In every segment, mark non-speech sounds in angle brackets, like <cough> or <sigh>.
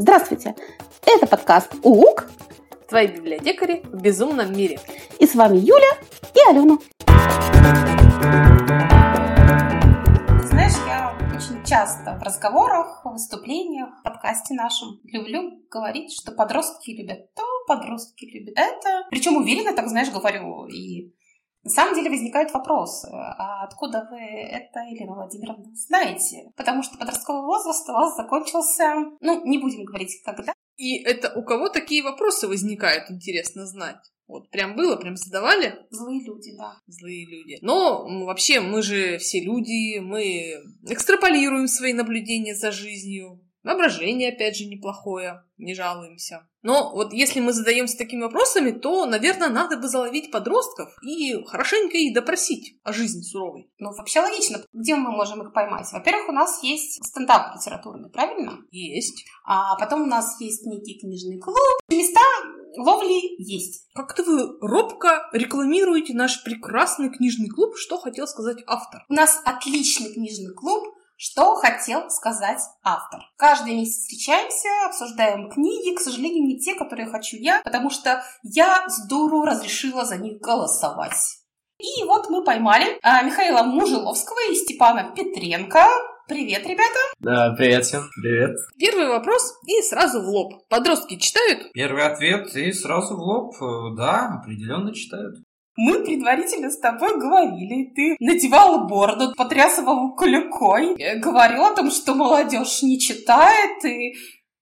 Здравствуйте! Это подкаст УУК Твои библиотекари в безумном мире. И с вами Юля и Алена. Знаешь, я очень часто в разговорах, в выступлениях, в подкасте нашем люблю говорить, что подростки любят то, подростки любят это. Причем уверенно, так знаешь, говорю. И на самом деле возникает вопрос, а откуда вы это, Елена Владимировна, знаете? Потому что подростковый возраст у вас закончился, ну, не будем говорить когда. И это у кого такие вопросы возникают, интересно знать? Вот прям было, прям задавали? Злые люди, да. Злые люди. Но вообще мы же все люди, мы экстраполируем свои наблюдения за жизнью. Воображение, опять же, неплохое, не жалуемся. Но вот если мы задаемся такими вопросами, то, наверное, надо бы заловить подростков и хорошенько их допросить о жизни суровой. Ну, вообще логично. Где мы можем их поймать? Во-первых, у нас есть стендап литературный, правильно? Есть. А потом у нас есть некий книжный клуб. Места ловли есть. Как-то вы робко рекламируете наш прекрасный книжный клуб. Что хотел сказать автор? У нас отличный книжный клуб, что хотел сказать автор? Каждый месяц встречаемся, обсуждаем книги, к сожалению, не те, которые хочу я, потому что я с дуру разрешила за них голосовать. И вот мы поймали а, Михаила Мужиловского и Степана Петренко. Привет, ребята! Да, привет всем, привет. Первый вопрос и сразу в лоб. Подростки читают? Первый ответ и сразу в лоб. Э, да, определенно читают. Мы предварительно с тобой говорили, ты надевала бороду, потрясывала клюкой, говорил о том, что молодежь не читает, и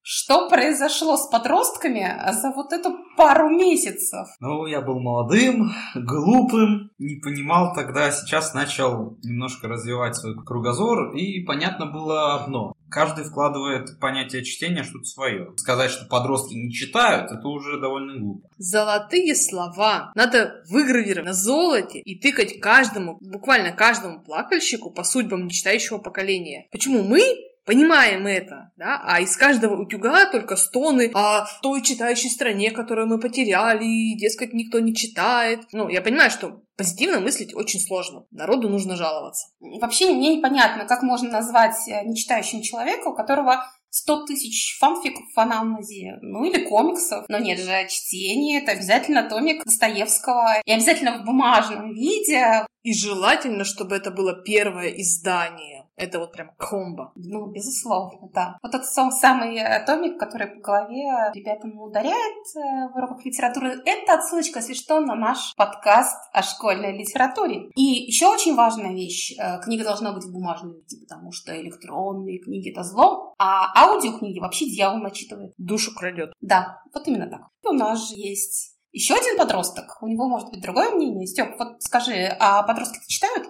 что произошло с подростками за вот эту пару месяцев? Ну, я был молодым, глупым, не понимал тогда, сейчас начал немножко развивать свой кругозор, и понятно было одно. Каждый вкладывает понятие чтения что-то свое. Сказать, что подростки не читают, это уже довольно глупо. Золотые слова надо выгравировать на золоте и тыкать каждому, буквально каждому плакальщику по судьбам нечитающего поколения. Почему мы Понимаем это, да, а из каждого утюга только стоны о той читающей стране, которую мы потеряли, и, дескать, никто не читает. Ну, я понимаю, что позитивно мыслить очень сложно. Народу нужно жаловаться. Вообще мне непонятно, как можно назвать э, нечитающим человека, у которого 100 тысяч фанфиков в Анамнезе, ну или комиксов. Но нет же, чтение — это обязательно томик Достоевского. И обязательно в бумажном виде. И желательно, чтобы это было первое издание это вот прям комбо. Ну, безусловно, да. Вот этот самый э, томик, который по голове ребятам ударяет э, в уроках литературы, это отсылочка, если что, на наш подкаст о школьной литературе. И еще очень важная вещь. Э, книга должна быть в бумажном виде, потому что электронные книги — это зло, а аудиокниги вообще дьявол начитывает. Душу крадет. Да, вот именно так. И у нас же есть еще один подросток. У него может быть другое мнение. Степ, вот скажи, а подростки читают?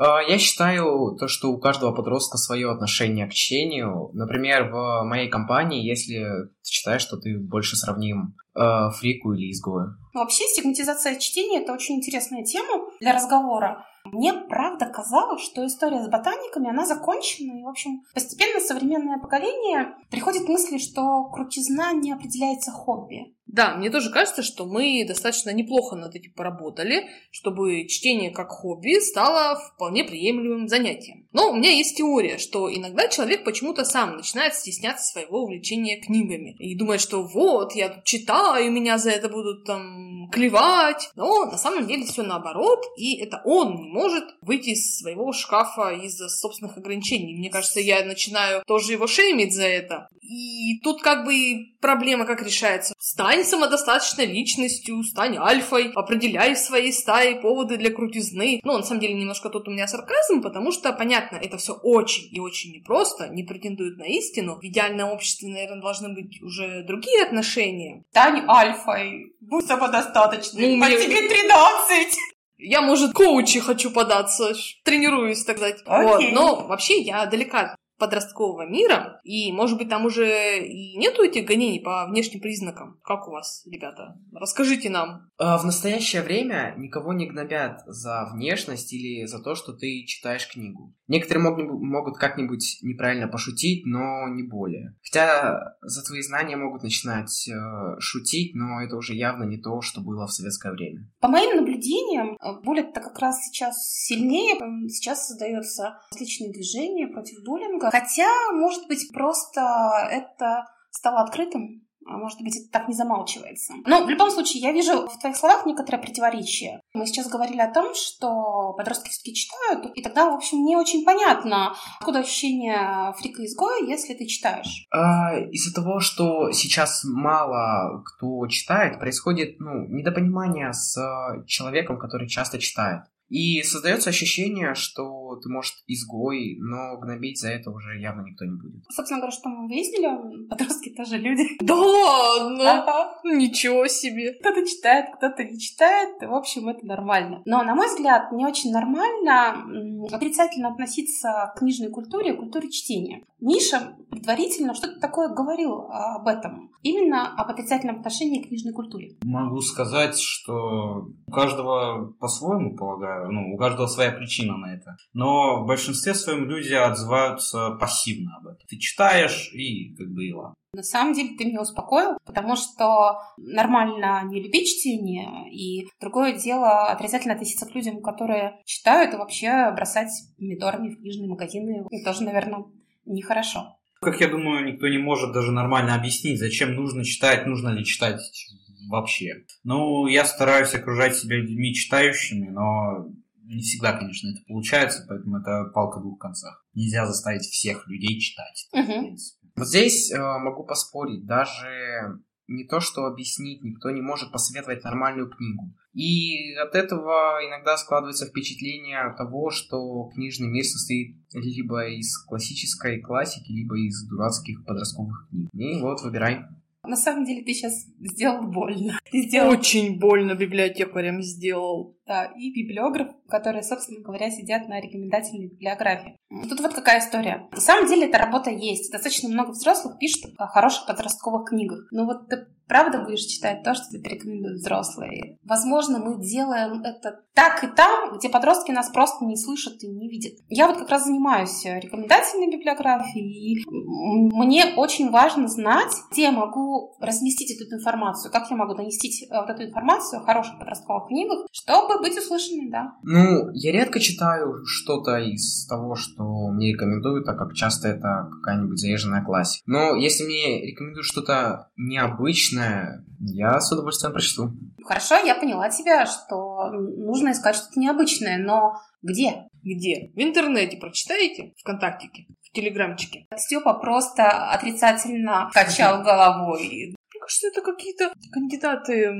А, я считаю то, что у каждого подростка свое отношение к чтению. Например, в моей компании, если ты считаешь, что ты больше сравним э, фрику или изгоя. Вообще, стигматизация чтения – это очень интересная тема для разговора. Мне, правда, казалось, что история с ботаниками, она закончена, и, в общем, постепенно современное поколение приходит к мысли, что крутизна не определяется хобби. Да, мне тоже кажется, что мы достаточно неплохо над этим поработали, чтобы чтение как хобби стало вполне приемлемым занятием. Но у меня есть теория, что иногда человек почему-то сам начинает стесняться своего увлечения книгами и думает, что вот, я тут читаю, меня за это будут там клевать. Но на самом деле все наоборот, и это он не может выйти из своего шкафа из-за собственных ограничений. Мне кажется, я начинаю тоже его шеймить за это. И тут как бы проблема как решается. Стань самодостаточной личностью, стань альфой, определяй в своей стае поводы для крутизны. Ну, на самом деле, немножко тут у меня сарказм, потому что, понятно, это все очень и очень непросто, не претендует на истину. В идеальном обществе, наверное, должны быть уже другие отношения. Стань альфой, будь самодостаточной, ну, а мне... тебе 13! Я, может, коучи хочу податься, тренируюсь, так сказать. Okay. Вот. Но вообще я далека подросткового мира, и, может быть, там уже и нету этих гонений по внешним признакам. Как у вас, ребята? Расскажите нам. А, в настоящее время никого не гнобят за внешность или за то, что ты читаешь книгу. Некоторые могут, могут как-нибудь неправильно пошутить, но не более. Хотя за твои знания могут начинать э, шутить, но это уже явно не то, что было в советское время. По моим наблюдениям, э, буллинг-то как раз сейчас сильнее. Сейчас создается различные движения против буллинга. Хотя, может быть, просто это стало открытым, может быть, это так не замалчивается. Но в любом случае, я вижу в твоих словах некоторое противоречие. Мы сейчас говорили о том, что подростки все-таки читают, и тогда, в общем, не очень понятно, откуда ощущение фрика-изгоя, если ты читаешь. А, из-за того, что сейчас мало кто читает, происходит ну, недопонимание с человеком, который часто читает. И создается ощущение, что ты, может, изгой, но гнобить за это уже явно никто не будет. Собственно говоря, что мы выяснили, подростки тоже люди. <laughs> Да ладно! Ничего себе! Кто-то читает, кто-то не читает. В общем, это нормально. Но, на мой взгляд, не очень нормально отрицательно относиться к книжной культуре, к культуре чтения. Миша предварительно что-то такое говорил об этом. Именно об отрицательном отношении к книжной культуре. Могу сказать, что у каждого по-своему, полагаю, ну, у каждого своя причина на это. Но в большинстве своем люди отзываются пассивно об этом. Ты читаешь и как бы и ладно. На самом деле ты меня успокоил, потому что нормально не любить чтение, и другое дело отрицательно относиться к людям, которые читают, и вообще бросать помидорами в книжные магазины. Это тоже, наверное, нехорошо. Как я думаю, никто не может даже нормально объяснить, зачем нужно читать, нужно ли читать вообще. Ну, я стараюсь окружать себя людьми читающими, но не всегда, конечно, это получается, поэтому это палка в двух концах. Нельзя заставить всех людей читать. Угу. Вот здесь э, могу поспорить, даже не то, что объяснить, никто не может посоветовать нормальную книгу. И от этого иногда складывается впечатление того, что книжный мир состоит либо из классической классики, либо из дурацких подростковых книг. И вот, выбирай. На самом деле ты сейчас сделал больно. <laughs> Сделал... Очень больно библиотекарям сделал. Да, и библиограф, которые, собственно говоря, сидят на рекомендательной библиографии. Тут вот какая история. На самом деле эта работа есть. Достаточно много взрослых пишут о хороших подростковых книгах. Но вот ты правда будешь читать то, что тебе рекомендуют взрослые. Возможно, мы делаем это так и там, где подростки нас просто не слышат и не видят. Я вот как раз занимаюсь рекомендательной библиографией, и мне очень важно знать, где я могу разместить эту информацию, как я могу донести э, вот эту информацию о хороших подростковых книгах, чтобы быть услышанной, да. Ну, я редко читаю что-то из того, что мне рекомендуют, так как часто это какая-нибудь заезженная классика. Но если мне рекомендуют что-то необычное, я с удовольствием прочту. Хорошо, я поняла тебя, что нужно искать что-то необычное, но где? Где? В интернете прочитаете? Вконтактике? В Телеграмчике? Степа просто отрицательно качал <laughs> головой что это какие-то кандидаты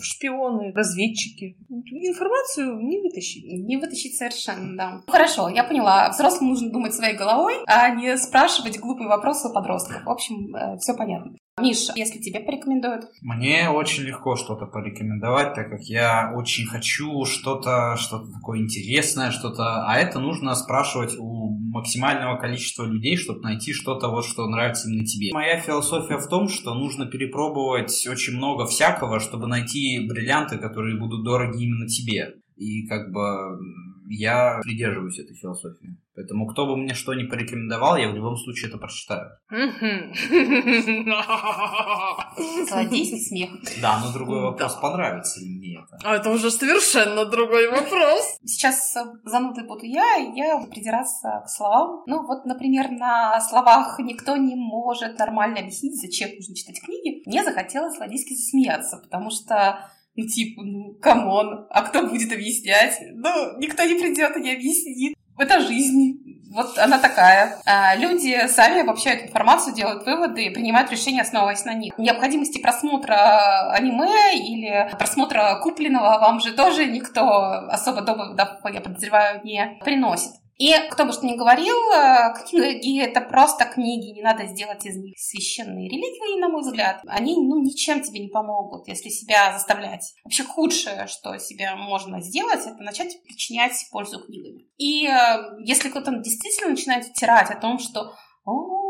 шпионы, разведчики. Информацию не вытащить. Не вытащить совершенно, да. Хорошо, я поняла. Взрослым нужно думать своей головой, а не спрашивать глупые вопросы у подростков. В общем, э, все понятно. Миша, если тебе порекомендуют? Мне очень легко что-то порекомендовать, так как я очень хочу что-то что такое интересное, что-то... А это нужно спрашивать у максимального количества людей, чтобы найти что-то, вот, что нравится именно тебе. Моя философия в том, что нужно перепробовать очень много всякого, чтобы найти бриллианты, которые будут дороги именно тебе. И как бы я придерживаюсь этой философии. Поэтому кто бы мне что ни порекомендовал, я в любом случае это прочитаю. Злодейский смех. Да, но другой вопрос, понравится ли мне это. А это уже совершенно другой вопрос. Сейчас занудой буду я, и я буду придираться к словам. Ну вот, например, на словах «никто не может нормально объяснить, зачем нужно читать книги», мне захотелось злодейски засмеяться, потому что ну, типа, ну, come on, а кто будет объяснять? Ну, никто не придет и не объяснит. Это жизнь. Вот она такая. А люди сами обобщают информацию, делают выводы и принимают решения, основываясь на них. Необходимости просмотра аниме или просмотра купленного вам же тоже никто особо доводов, я подозреваю, не приносит. И кто бы что ни говорил, э, <laughs> книги — это просто книги, не надо сделать из них священные реликвии, на мой взгляд. Они, ну, ничем тебе не помогут, если себя заставлять. Вообще худшее, что себе можно сделать, это начать причинять пользу книгами. И э, если кто-то действительно начинает втирать о том, что о,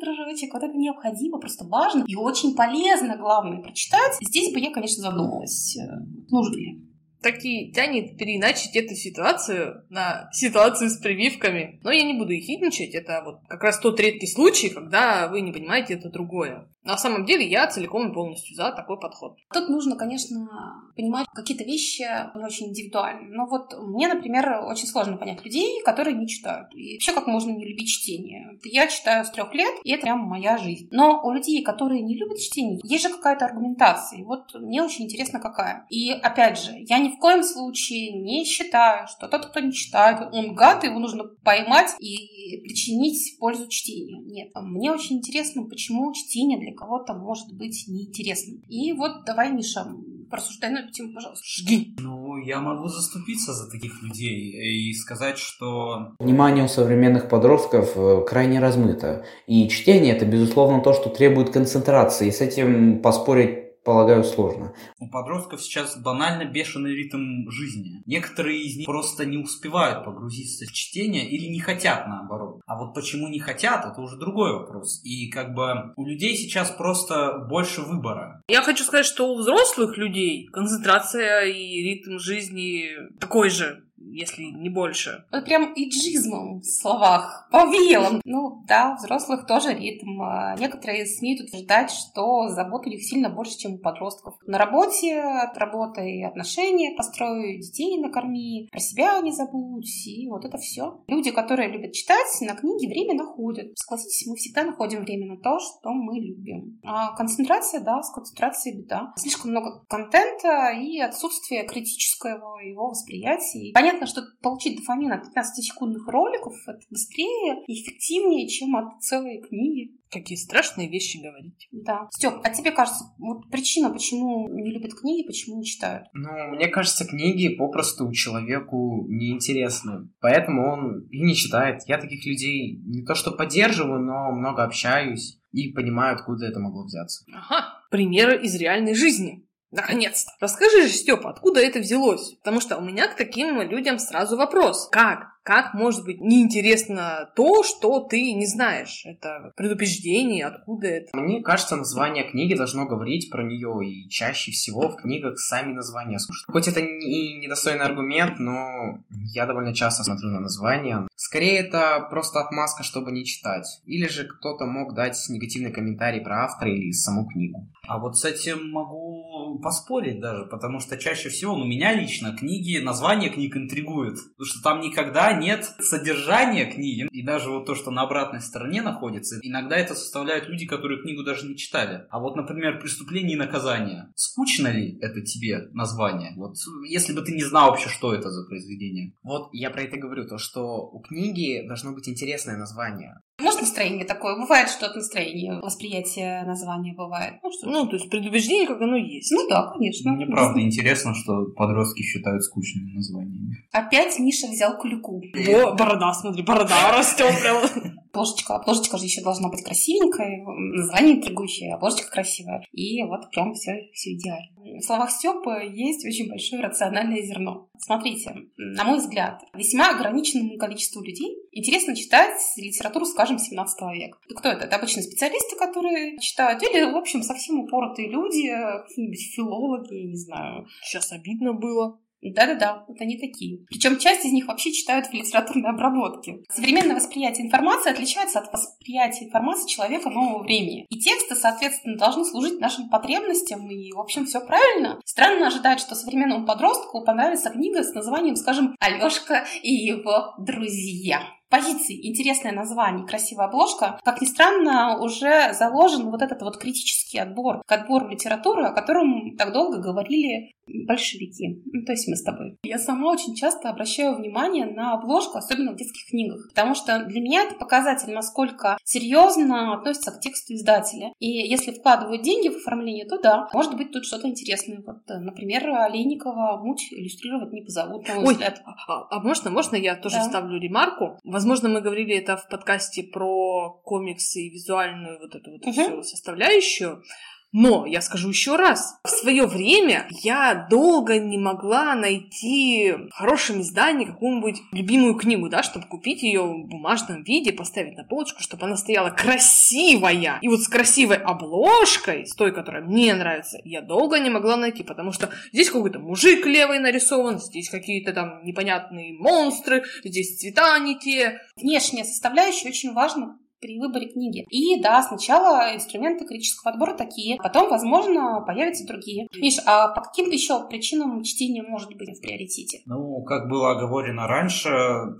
дружочек, вот это необходимо, просто важно и очень полезно, главное, прочитать. Здесь бы я, конечно, задумалась, э, нужно ли таки тянет переиначить эту ситуацию на ситуацию с прививками. Но я не буду их хитничать, это вот как раз тот редкий случай, когда вы не понимаете это другое. На самом деле я целиком и полностью за такой подход. Тут нужно, конечно, понимать какие-то вещи очень индивидуально. Но вот мне, например, очень сложно понять людей, которые не читают. И вообще, как можно не любить чтение? Я читаю с трех лет, и это прям моя жизнь. Но у людей, которые не любят чтение, есть же какая-то аргументация. И вот мне очень интересно, какая. И опять же, я ни в коем случае не считаю, что тот, кто не читает, он гад, его нужно поймать и причинить пользу чтению. Нет, мне очень интересно, почему чтение для кого-то может быть неинтересным. И вот давай, Миша, порассуждай на эту тему, пожалуйста. Жги. Ну, я могу заступиться за таких людей и сказать, что... Внимание у современных подростков э, крайне размыто. И чтение это, безусловно, то, что требует концентрации. И с этим поспорить полагаю, сложно. У подростков сейчас банально бешеный ритм жизни. Некоторые из них просто не успевают погрузиться в чтение или не хотят наоборот. А вот почему не хотят, это уже другой вопрос. И как бы у людей сейчас просто больше выбора. Я хочу сказать, что у взрослых людей концентрация и ритм жизни такой же если не больше. Вот прям иджизмом в словах повеяло. Ну да, у взрослых тоже ритм. А некоторые смеют утверждать, что забот у них сильно больше, чем у подростков. На работе отработай отношения, построй детей накорми, про себя не забудь, и вот это все. Люди, которые любят читать, на книги время находят. Согласитесь, мы всегда находим время на то, что мы любим. А концентрация, да, с концентрацией беда. Слишком много контента и отсутствие критического его восприятия. Понятно, понятно, что получить дофамин от 15-секундных роликов это быстрее и эффективнее, чем от целой книги. Какие страшные вещи говорить. Да. Степ, а тебе кажется, вот причина, почему не любят книги, почему не читают? Ну, мне кажется, книги попросту человеку неинтересны. Поэтому он и не читает. Я таких людей не то что поддерживаю, но много общаюсь и понимаю, откуда это могло взяться. Ага, примеры из реальной жизни. Наконец-то. Расскажи же, Степа, откуда это взялось? Потому что у меня к таким людям сразу вопрос. Как? Как может быть неинтересно то, что ты не знаешь? Это предупреждение, откуда это? Мне кажется, название книги должно говорить про нее, и чаще всего в книгах сами названия скучны. Хоть это и недостойный аргумент, но я довольно часто смотрю на названия. Скорее, это просто отмазка, чтобы не читать. Или же кто-то мог дать негативный комментарий про автора или саму книгу. А вот с этим могу поспорить даже, потому что чаще всего, ну, меня лично книги, название книг интригует. Потому что там никогда нет содержания книги. И даже вот то, что на обратной стороне находится, иногда это составляют люди, которые книгу даже не читали. А вот, например, «Преступление и наказание». Скучно ли это тебе название? Вот если бы ты не знал вообще, что это за произведение. Вот я про это говорю, то, что у книги должно быть интересное название. Может, настроение такое? Бывает, что от настроения восприятие названия бывает. Ну, что ну, то есть предубеждение, как оно есть. Ну да, конечно. Мне правда интересно, что подростки считают скучными названиями. Опять Миша взял клюку. Во, борода, смотри, борода растет прям. Обложечка, обложечка же еще должна быть красивенькая, название интригующее, обложечка красивая. И вот прям все, все идеально. В словах Степы есть очень большое рациональное зерно. Смотрите, на мой взгляд, весьма ограниченному количеству людей интересно читать литературу, скажем, 17 века. Кто это? Это обычно специалисты, которые читают, или, в общем, совсем упоротые люди, какие-нибудь филологи, не знаю. Сейчас обидно было. Да-да-да, вот они такие. Причем часть из них вообще читают в литературной обработке. Современное восприятие информации отличается от восприятия информации человека нового времени. И тексты, соответственно, должны служить нашим потребностям, и, в общем, все правильно. Странно ожидать, что современному подростку понравится книга с названием, скажем, «Алешка и его друзья» позиции интересное название, красивая обложка, как ни странно, уже заложен вот этот вот критический отбор к отбору литературы, о котором так долго говорили большевики, ну, то есть мы с тобой. Я сама очень часто обращаю внимание на обложку, особенно в детских книгах, потому что для меня это показатель, насколько серьезно относится к тексту издателя. И если вкладывают деньги в оформление, то да, может быть тут что-то интересное. Вот, например, Олейникова муть иллюстрировать не позовут, на мой Ой, взгляд. А, а можно, можно я тоже Да. вставлю ремарку? Возможно, мы говорили это в подкасте про комиксы и визуальную вот эту вот Мгм. всю составляющую. Но я скажу еще раз, в свое время я долго не могла найти в хорошем издании какую-нибудь любимую книгу, да, чтобы купить ее в бумажном виде, поставить на полочку, чтобы она стояла красивая. И вот с красивой обложкой, с той, которая мне нравится, я долго не могла найти, потому что здесь какой-то мужик левый нарисован, здесь какие-то там непонятные монстры, здесь цвета не те. Внешняя составляющая очень важна при выборе книги. И да, сначала инструменты критического отбора такие, потом, возможно, появятся другие. Миш, а по каким еще причинам чтение может быть в приоритете? Ну, как было оговорено раньше,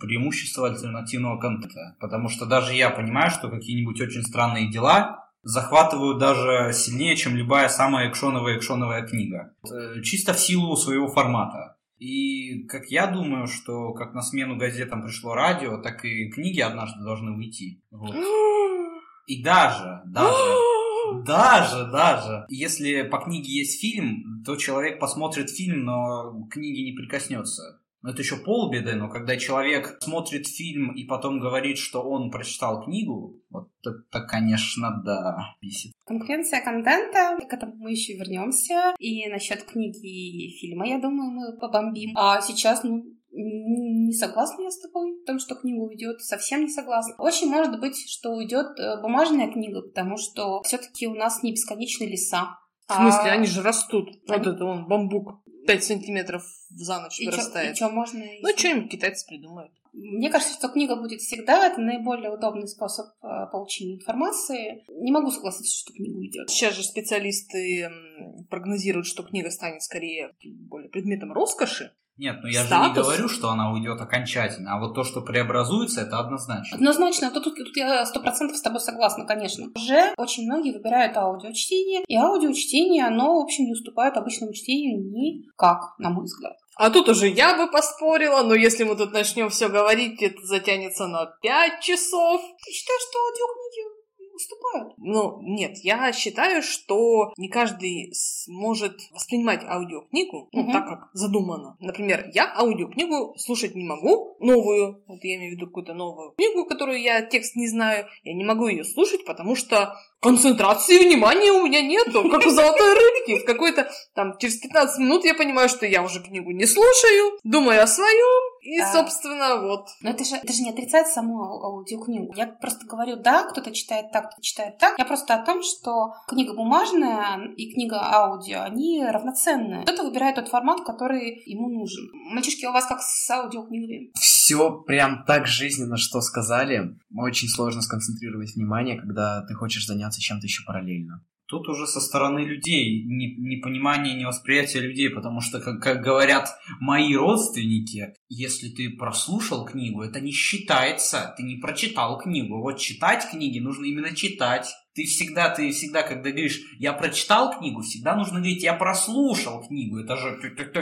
преимущество альтернативного контента. Потому что даже я понимаю, что какие-нибудь очень странные дела захватывают даже сильнее, чем любая самая экшоновая экшоновая книга. Э, чисто в силу своего формата. И как я думаю, что как на смену газетам пришло радио, так и книги однажды должны уйти. Вот. <gasps> И даже, даже, <gasps> даже, даже, если по книге есть фильм, то человек посмотрит фильм, но к книге не прикоснется. Но это еще полбеды, но когда человек смотрит фильм и потом говорит, что он прочитал книгу, вот это, конечно, да, бесит. Конкуренция контента, к этому мы еще вернемся. И насчет книги и фильма, я думаю, мы побомбим. А сейчас, ну, не согласна я с тобой в том, что книга уйдет. Совсем не согласна. Очень может быть, что уйдет э, бумажная книга, потому что все-таки у нас не бесконечные леса. В смысле, а... они же растут. Они... Вот это он, бамбук. 5 сантиметров за ночь и вырастает. Чё, и что можно... Ну, что-нибудь китайцы придумают. Мне кажется, что книга будет всегда. Это наиболее удобный способ э, получения информации. Не могу согласиться, что книга уйдет. Сейчас же специалисты прогнозируют, что книга станет скорее более предметом роскоши, нет, ну я Статус. же не говорю, что она уйдет окончательно, а вот то, что преобразуется, это однозначно. Однозначно, тут, тут, тут я сто процентов с тобой согласна, конечно. Уже очень многие выбирают аудиочтение, и аудиочтение, оно, в общем, не уступает обычному чтению никак, на мой взгляд. А тут уже я бы поспорила, но если мы тут начнем все говорить, это затянется на пять часов. Ты считаешь, что аудиокниги уступают. Ну, нет, я считаю, что не каждый сможет воспринимать аудиокнигу ну, угу. так, как задумано. Например, я аудиокнигу слушать не могу, новую, вот я имею в виду какую-то новую книгу, которую я текст не знаю, я не могу ее слушать, потому что концентрации внимания у меня нету, как у золотой рыбки. В какой-то там через 15 минут я понимаю, что я уже книгу не слушаю, думаю о своем, и, а... собственно, вот. Но это же, это же не отрицает саму аудиокнигу. Я просто говорю, да, кто-то читает так, кто-то читает так. Я просто о том, что книга бумажная и книга аудио, они равноценны. Кто-то выбирает тот формат, который ему нужен. Мальчишки, у вас как с аудиокнигами? Все прям так жизненно, что сказали. Очень сложно сконцентрировать внимание, когда ты хочешь заняться чем-то еще параллельно. Тут уже со стороны людей непонимание, невосприятие людей, потому что, как, как говорят мои родственники, если ты прослушал книгу, это не считается, ты не прочитал книгу. Вот читать книги нужно именно читать. Ты всегда, ты всегда, когда говоришь, я прочитал книгу, всегда нужно говорить, я прослушал книгу. Это же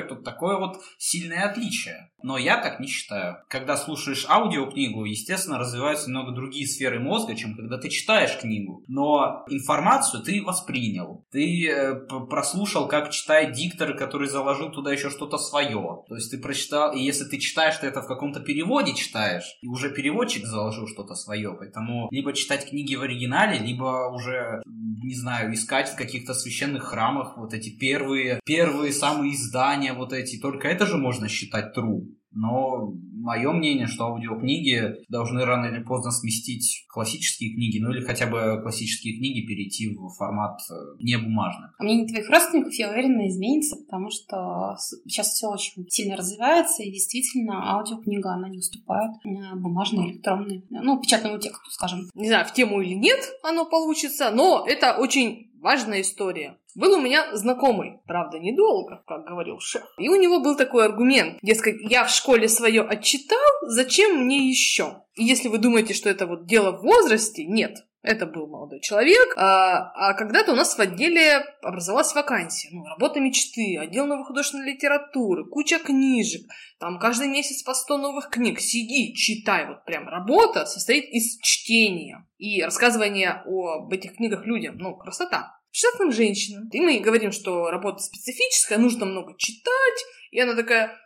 тут такое вот сильное отличие. Но я так не считаю. Когда слушаешь аудиокнигу, естественно, развиваются немного другие сферы мозга, чем когда ты читаешь книгу. Но информацию ты воспринял. Ты э, прослушал, как читает диктор, который заложил туда еще что-то свое. То есть ты прочитал, и если ты читаешь, ты это в каком-то переводе читаешь, и уже переводчик заложил что-то свое. Поэтому либо читать книги в оригинале, либо уже, не знаю, искать в каких-то священных храмах вот эти первые, первые самые издания вот эти. Только это же можно считать true. Но мое мнение, что аудиокниги должны рано или поздно сместить классические книги, ну или хотя бы классические книги перейти в формат э, не бумажный. А мнение твоих родственников, я уверена, изменится, потому что сейчас все очень сильно развивается, и действительно аудиокнига, она не уступает э, бумажной, электронной, ну, печатному тексту, скажем. Не знаю, в тему или нет оно получится, но это очень важная история. Был у меня знакомый, правда, недолго, как говорил шеф. И у него был такой аргумент, дескать, я в школе свое отчитал, зачем мне еще? И если вы думаете, что это вот дело в возрасте, нет. Это был молодой человек, а, а когда-то у нас в отделе образовалась вакансия. Ну, работа мечты, отдел новой художественной литературы, куча книжек. Там каждый месяц по 100 новых книг. Сиди, читай. Вот прям работа состоит из чтения и рассказывания об этих книгах людям. Ну, красота штатным женщинам. И мы говорим, что работа специфическая, нужно много читать. И она такая,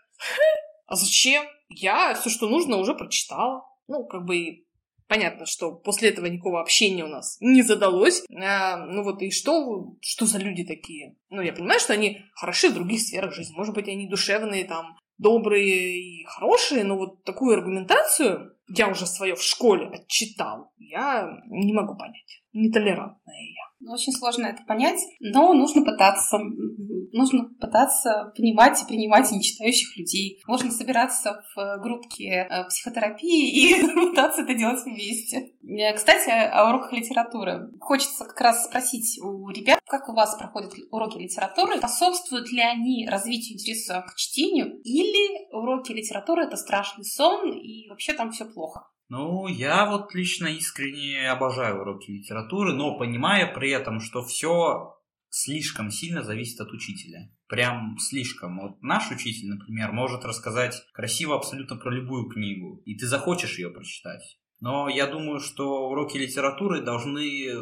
а зачем? Я все, что нужно, уже прочитала. Ну, как бы понятно, что после этого никакого общения у нас не задалось. А, ну вот и что, что за люди такие? Ну, я понимаю, что они хороши в других сферах жизни. Может быть, они душевные, там, добрые и хорошие, но вот такую аргументацию я уже свое в школе отчитал. Я не могу понять. Нетолерантная я. Очень сложно это понять, но нужно пытаться. Нужно пытаться понимать и принимать нечитающих людей. Можно собираться в группке э, психотерапии и <laughs> пытаться это делать вместе. Э, Кстати, о уроках литературы. Хочется как раз спросить у ребят, как у вас проходят уроки литературы, способствуют ли они развитию интереса к чтению, или уроки литературы — это страшный сон, и вообще там все плохо? Ну, я вот лично искренне обожаю уроки литературы, но понимая при этом, что все слишком сильно зависит от учителя. Прям слишком. Вот наш учитель, например, может рассказать красиво абсолютно про любую книгу, и ты захочешь ее прочитать. Но я думаю, что уроки литературы должны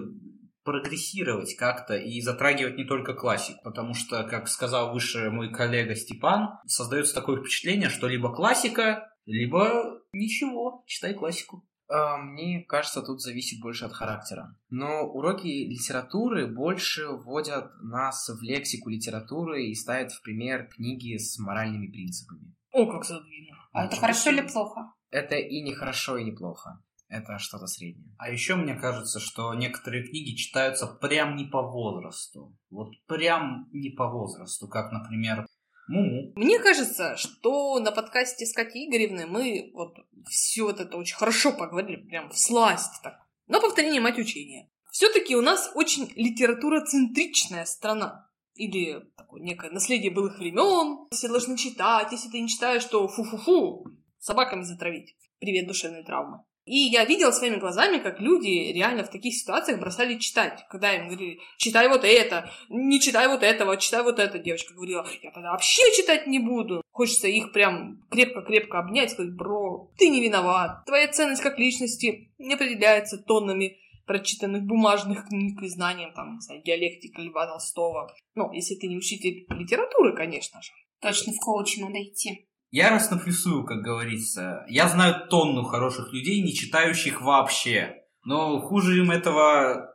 прогрессировать как-то и затрагивать не только классик, потому что, как сказал выше мой коллега Степан, создается такое впечатление, что либо классика, либо ничего, читай классику. А, Мне кажется, тут зависит больше от характера. Но уроки литературы больше вводят нас в лексику литературы и ставят в пример книги с моральными принципами. О, как задвинул. А это хорошо или плохо? Это и не хорошо, и не плохо. Это что-то среднее. А еще мне кажется, что некоторые книги читаются прям не по возрасту. Вот прям не по возрасту, как, например, Муму. Мне кажется, что на подкасте с Катей Игоревной мы вот все вот это очень хорошо поговорили, прям в сласть так. Но повторение мать учения. Все-таки у нас очень литературоцентричная страна. Или такое некое наследие былых времен. Все должны читать. Если ты не читаешь, то фу-фу-фу. Собаками затравить. Привет, душевные травмы. И я видела своими глазами, как люди реально в таких ситуациях бросали читать. Когда им говорили, читай вот это, не читай вот этого, читай вот это. Девочка говорила, я тогда вообще читать не буду. Хочется их прям крепко-крепко обнять, сказать, бро, ты не виноват. Твоя ценность как личности не определяется тоннами прочитанных бумажных книг и знанием, там, не знаю, диалектика Льва Толстого. Ну, если ты не учитель литературы, конечно же. Точно в коучи надо идти. Яростно плюсую, как говорится. Я знаю тонну хороших людей, не читающих вообще. Но хуже им этого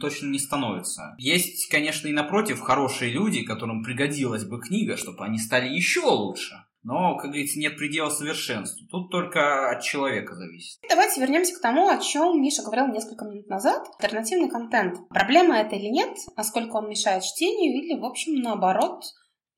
точно не становится. Есть, конечно, и напротив хорошие люди, которым пригодилась бы книга, чтобы они стали еще лучше. Но, как говорится, нет предела совершенству. Тут только от человека зависит. Давайте вернемся к тому, о чем Миша говорил несколько минут назад. Альтернативный контент. Проблема это или нет? Насколько он мешает чтению или, в общем, наоборот,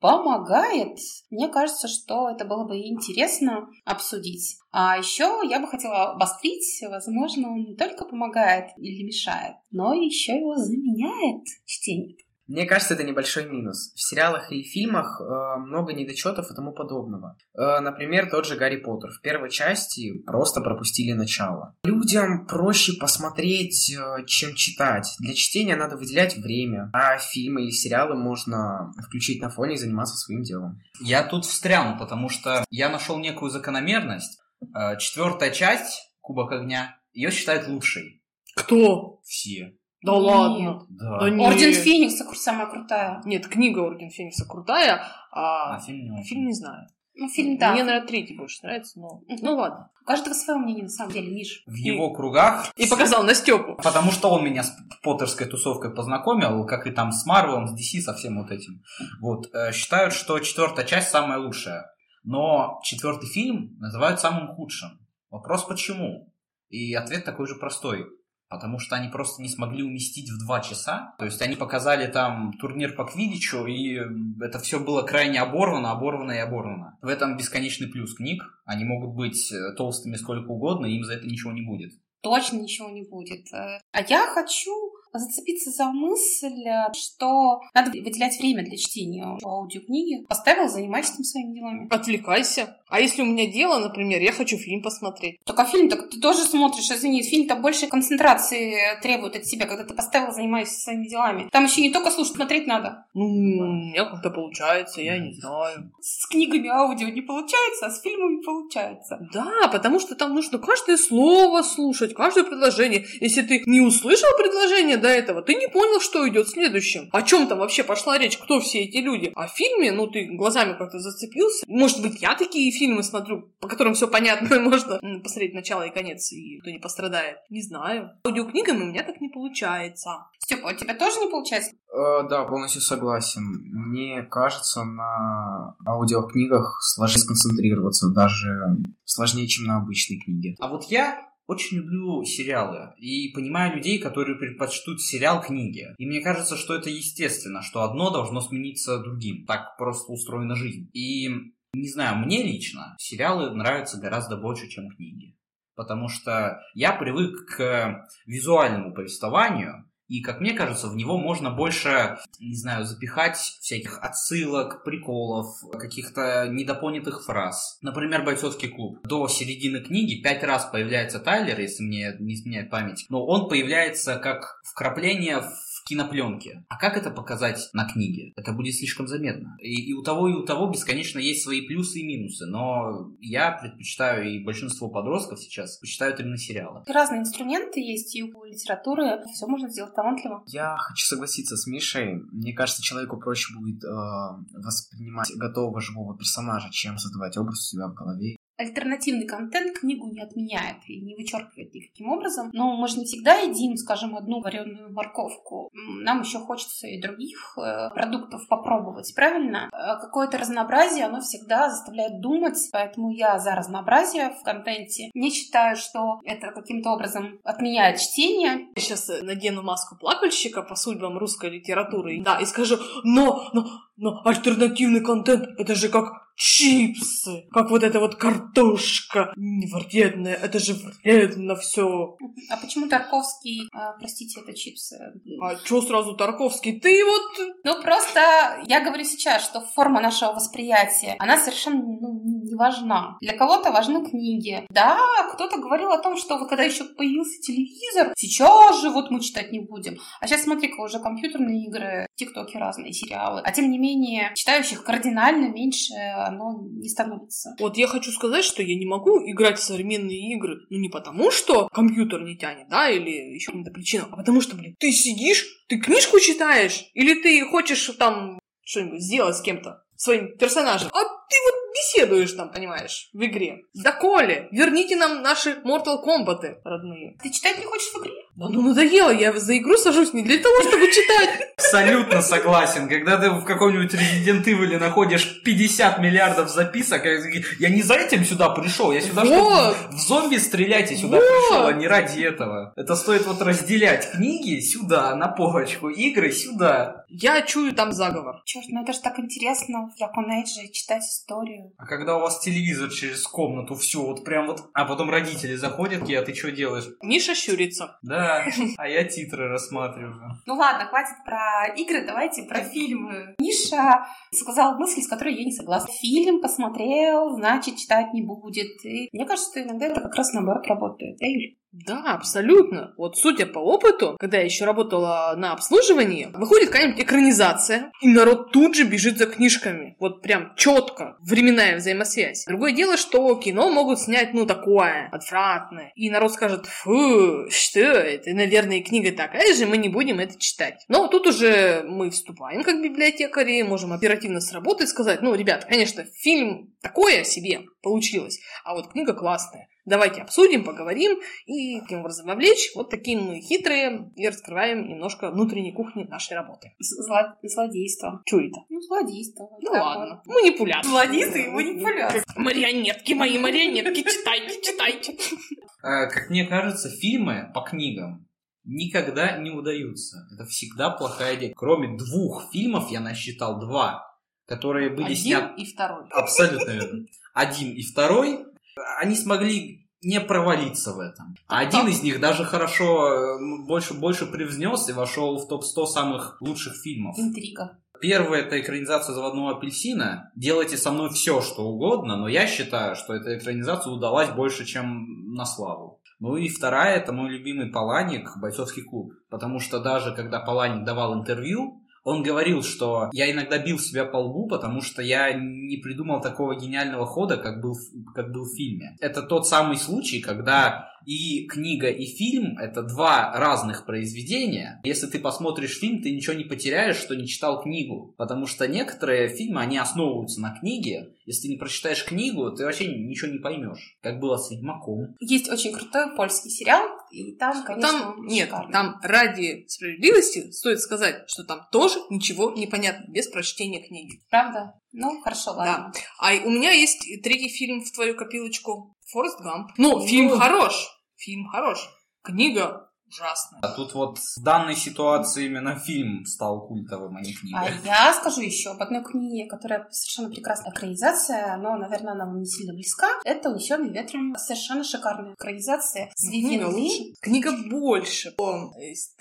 помогает. Мне кажется, что это было бы интересно обсудить. А еще я бы хотела обострить, возможно, он не только помогает или мешает, но еще его заменяет чтение. Мне кажется, это небольшой минус. В сериалах или фильмах э, много недочетов и тому подобного. Э, например, тот же Гарри Поттер. В первой части просто пропустили начало. Людям проще посмотреть, э, чем читать. Для чтения надо выделять время, а фильмы или сериалы можно включить на фоне и заниматься своим делом. Я тут встряну, потому что я нашел некую закономерность. Э, Четвертая часть Кубок огня, ее считают лучшей. Кто? Все. Да Нет. ладно. Да. Да нет. Орден Феникса самая крутая. Нет, книга Орден Феникса крутая, а, А фильм не фильм не знаю. Ну, фильм, да. Мне, наверное, третий больше нравится, но... Ну ладно. У каждого свое мнение, на самом деле, Миш. В его кругах И показал на Степу. Потому что он меня с Поттерской тусовкой познакомил, как и там с Марвелом, с DC, со всем вот этим. Вот. э, Считают, что четвертая часть самая лучшая. Но четвертый фильм называют самым худшим. Вопрос почему? И ответ такой же простой. Потому что они просто не смогли уместить в два часа. То есть они показали там турнир по квидичу, и это все было крайне оборвано, оборвано и оборвано. В этом бесконечный плюс книг. Они могут быть э, толстыми сколько угодно, и им за это ничего не будет. Точно ничего не будет. Э, А я хочу зацепиться за мысль, э, что надо выделять время для чтения аудиокниги. Поставил, занимайся там своими делами. Отвлекайся. А если у меня дело, например, я хочу фильм посмотреть. А фильм так ты тоже смотришь, извини, фильм-то больше концентрации требует от тебя, когда ты поставил, занимаешься своими делами. Там еще не только слушать, смотреть надо. Ну, у меня как-то получается, я не знаю. С книгами аудио не получается, а с фильмами получается. Да, потому что там нужно каждое слово слушать, каждое предложение. Если ты не услышал предложение до этого, ты не понял, что идет следующим. О чем там вообще пошла речь, кто все эти люди. А в фильме, ну, ты глазами как-то зацепился. Может быть, я такие фильмы смотрю, по которым все понятно, <laughs> можно посмотреть начало и конец, и кто не пострадает. Не знаю. Аудиокнигами у меня так не получается. Степа, у тебя тоже не получается? Э, да, полностью согласен. Мне кажется, на аудиокнигах сложнее сконцентрироваться, даже сложнее, чем на обычной книге. А вот я очень люблю сериалы и понимаю людей, которые предпочтут сериал книге. И мне кажется, что это естественно, что одно должно смениться другим. Так просто устроена жизнь. И не знаю, мне лично сериалы нравятся гораздо больше, чем книги. Потому что я привык к визуальному повествованию, и, как мне кажется, в него можно больше, не знаю, запихать всяких отсылок, приколов, каких-то недопонятых фраз. Например, «Бойцовский клуб». До середины книги пять раз появляется Тайлер, если мне не изменяет память. Но он появляется как вкрапление в кинопленке. А как это показать на книге? Это будет слишком заметно. И, и у того, и у того бесконечно есть свои плюсы и минусы. Но я предпочитаю, и большинство подростков сейчас предпочитают именно сериалы. Разные инструменты есть и у литературы. Все можно сделать талантливо. Я хочу согласиться с Мишей. Мне кажется, человеку проще будет э, воспринимать готового живого персонажа, чем создавать образ у себя в голове альтернативный контент книгу не отменяет и не вычеркивает никаким образом. Но мы же не всегда едим, скажем, одну вареную морковку. Нам еще хочется и других э, продуктов попробовать, правильно? Э, какое-то разнообразие, оно всегда заставляет думать, поэтому я за разнообразие в контенте. Не считаю, что это каким-то образом отменяет чтение. Я сейчас э, надену маску плакальщика по судьбам русской литературы, да, и скажу, но, но, но альтернативный контент, это же как чипсы, как вот эта вот картошка. Вредная, это же вредно все. А почему Тарковский, а, простите, это чипсы? А чё сразу Тарковский? Ты вот... Ну, просто я говорю сейчас, что форма нашего восприятия, она совершенно ну, не важна. Для кого-то важны книги. Да, кто-то говорил о том, что вот когда еще появился телевизор, сейчас же вот мы читать не будем. А сейчас смотри-ка, уже компьютерные игры, тиктоки разные, сериалы. А тем не менее, читающих кардинально меньше оно не становится. Вот я хочу сказать, что я не могу играть в современные игры, ну не потому, что компьютер не тянет, да, или еще каким-то причинам, а потому что, блин, ты сидишь, ты книжку читаешь, или ты хочешь там что-нибудь сделать с кем-то, своим персонажем, а ты вот беседуешь там, понимаешь, в игре. Да Коля, верните нам наши Mortal Kombat родные. Ты читать не хочешь в игре? Да ну надоело, я за игру сажусь не для того, чтобы читать. Абсолютно согласен. Когда ты в каком-нибудь Resident Evil находишь 50 миллиардов записок, я не за этим сюда пришел, я сюда, Вот. чтобы в зомби стрелять, я сюда Вот. пришел, а не ради этого. Это стоит вот разделять книги сюда, на полочку, игры сюда. Я чую там заговор. Черт, ну это же так интересно в Dragon Age читать историю. А когда у вас телевизор через комнату, все, вот прям вот, а потом родители заходят, а ты что делаешь? Миша щурится. Да, а я титры рассматриваю. Ну ладно, хватит про игры, давайте про фильмы. Миша сказал мысль, с которой я не согласна. Фильм посмотрел, значит, читать не будет. И мне кажется, что иногда это как раз наоборот работает. Да, Юль? Да, абсолютно. Вот судя по опыту, когда я еще работала на обслуживании, выходит какая-нибудь экранизация, и народ тут же бежит за книжками. Вот прям четко, временная взаимосвязь. Другое дело, что кино могут снять, ну, такое, отвратное. И народ скажет, фу, что это, наверное, книга такая же, мы не будем это читать. Но тут уже мы вступаем как библиотекари, можем оперативно сработать, сказать, ну, ребят, конечно, фильм такое себе получилось, а вот книга классная. Давайте обсудим, поговорим и таким образом вовлечь. Вот такие мы хитрые и раскрываем немножко внутренней кухни нашей работы. Зло- Злодейство. Что это? Ну, злодейство. Ну ладно. вот. Манипуляция. Злодейство и манипуляция. Марионетки мои, марионетки, читайте, читайте. Э, Как мне кажется, фильмы по книгам никогда не удаются. Это всегда плохая идея. Кроме двух фильмов, я насчитал два, которые были сняты... Один и второй. Абсолютно верно. Один и второй, они смогли не провалиться в этом. А один из них даже хорошо, э, больше, больше привзнес и вошел в топ-100 самых лучших фильмов. Интрига. Первая это экранизация заводного апельсина. Делайте со мной все, что угодно, но я считаю, что эта экранизация удалась больше, чем на славу. Ну и вторая это мой любимый Паланик, бойцовский клуб. Потому что даже когда Паланик давал интервью, он говорил, что я иногда бил себя по лбу, потому что я не придумал такого гениального хода, как был, как был в фильме. Это тот самый случай, когда и книга, и фильм — это два разных произведения. Если ты посмотришь фильм, ты ничего не потеряешь, что не читал книгу. Потому что некоторые фильмы, они основываются на книге. Если ты не прочитаешь книгу, ты вообще ничего не поймешь. Как было с Ведьмаком. Есть очень крутой польский сериал, и там, конечно, Там нет, шикарный. там ради справедливости стоит сказать, что там тоже ничего не понятно без прочтения книги. Правда? Ну, хорошо, ладно. А у меня есть третий фильм в твою копилочку. Форест Гамп. Ну, фильм хорош. Фильм хороший. Книга ужасная. А тут вот в данной ситуации именно фильм стал культовым, а не книга. А я скажу еще об одной книге, которая совершенно прекрасная экранизация, но, наверное, она вам не сильно близка. Это «Унесенный ветром». Совершенно шикарная экранизация с Ну, Книга лучше. Книга больше по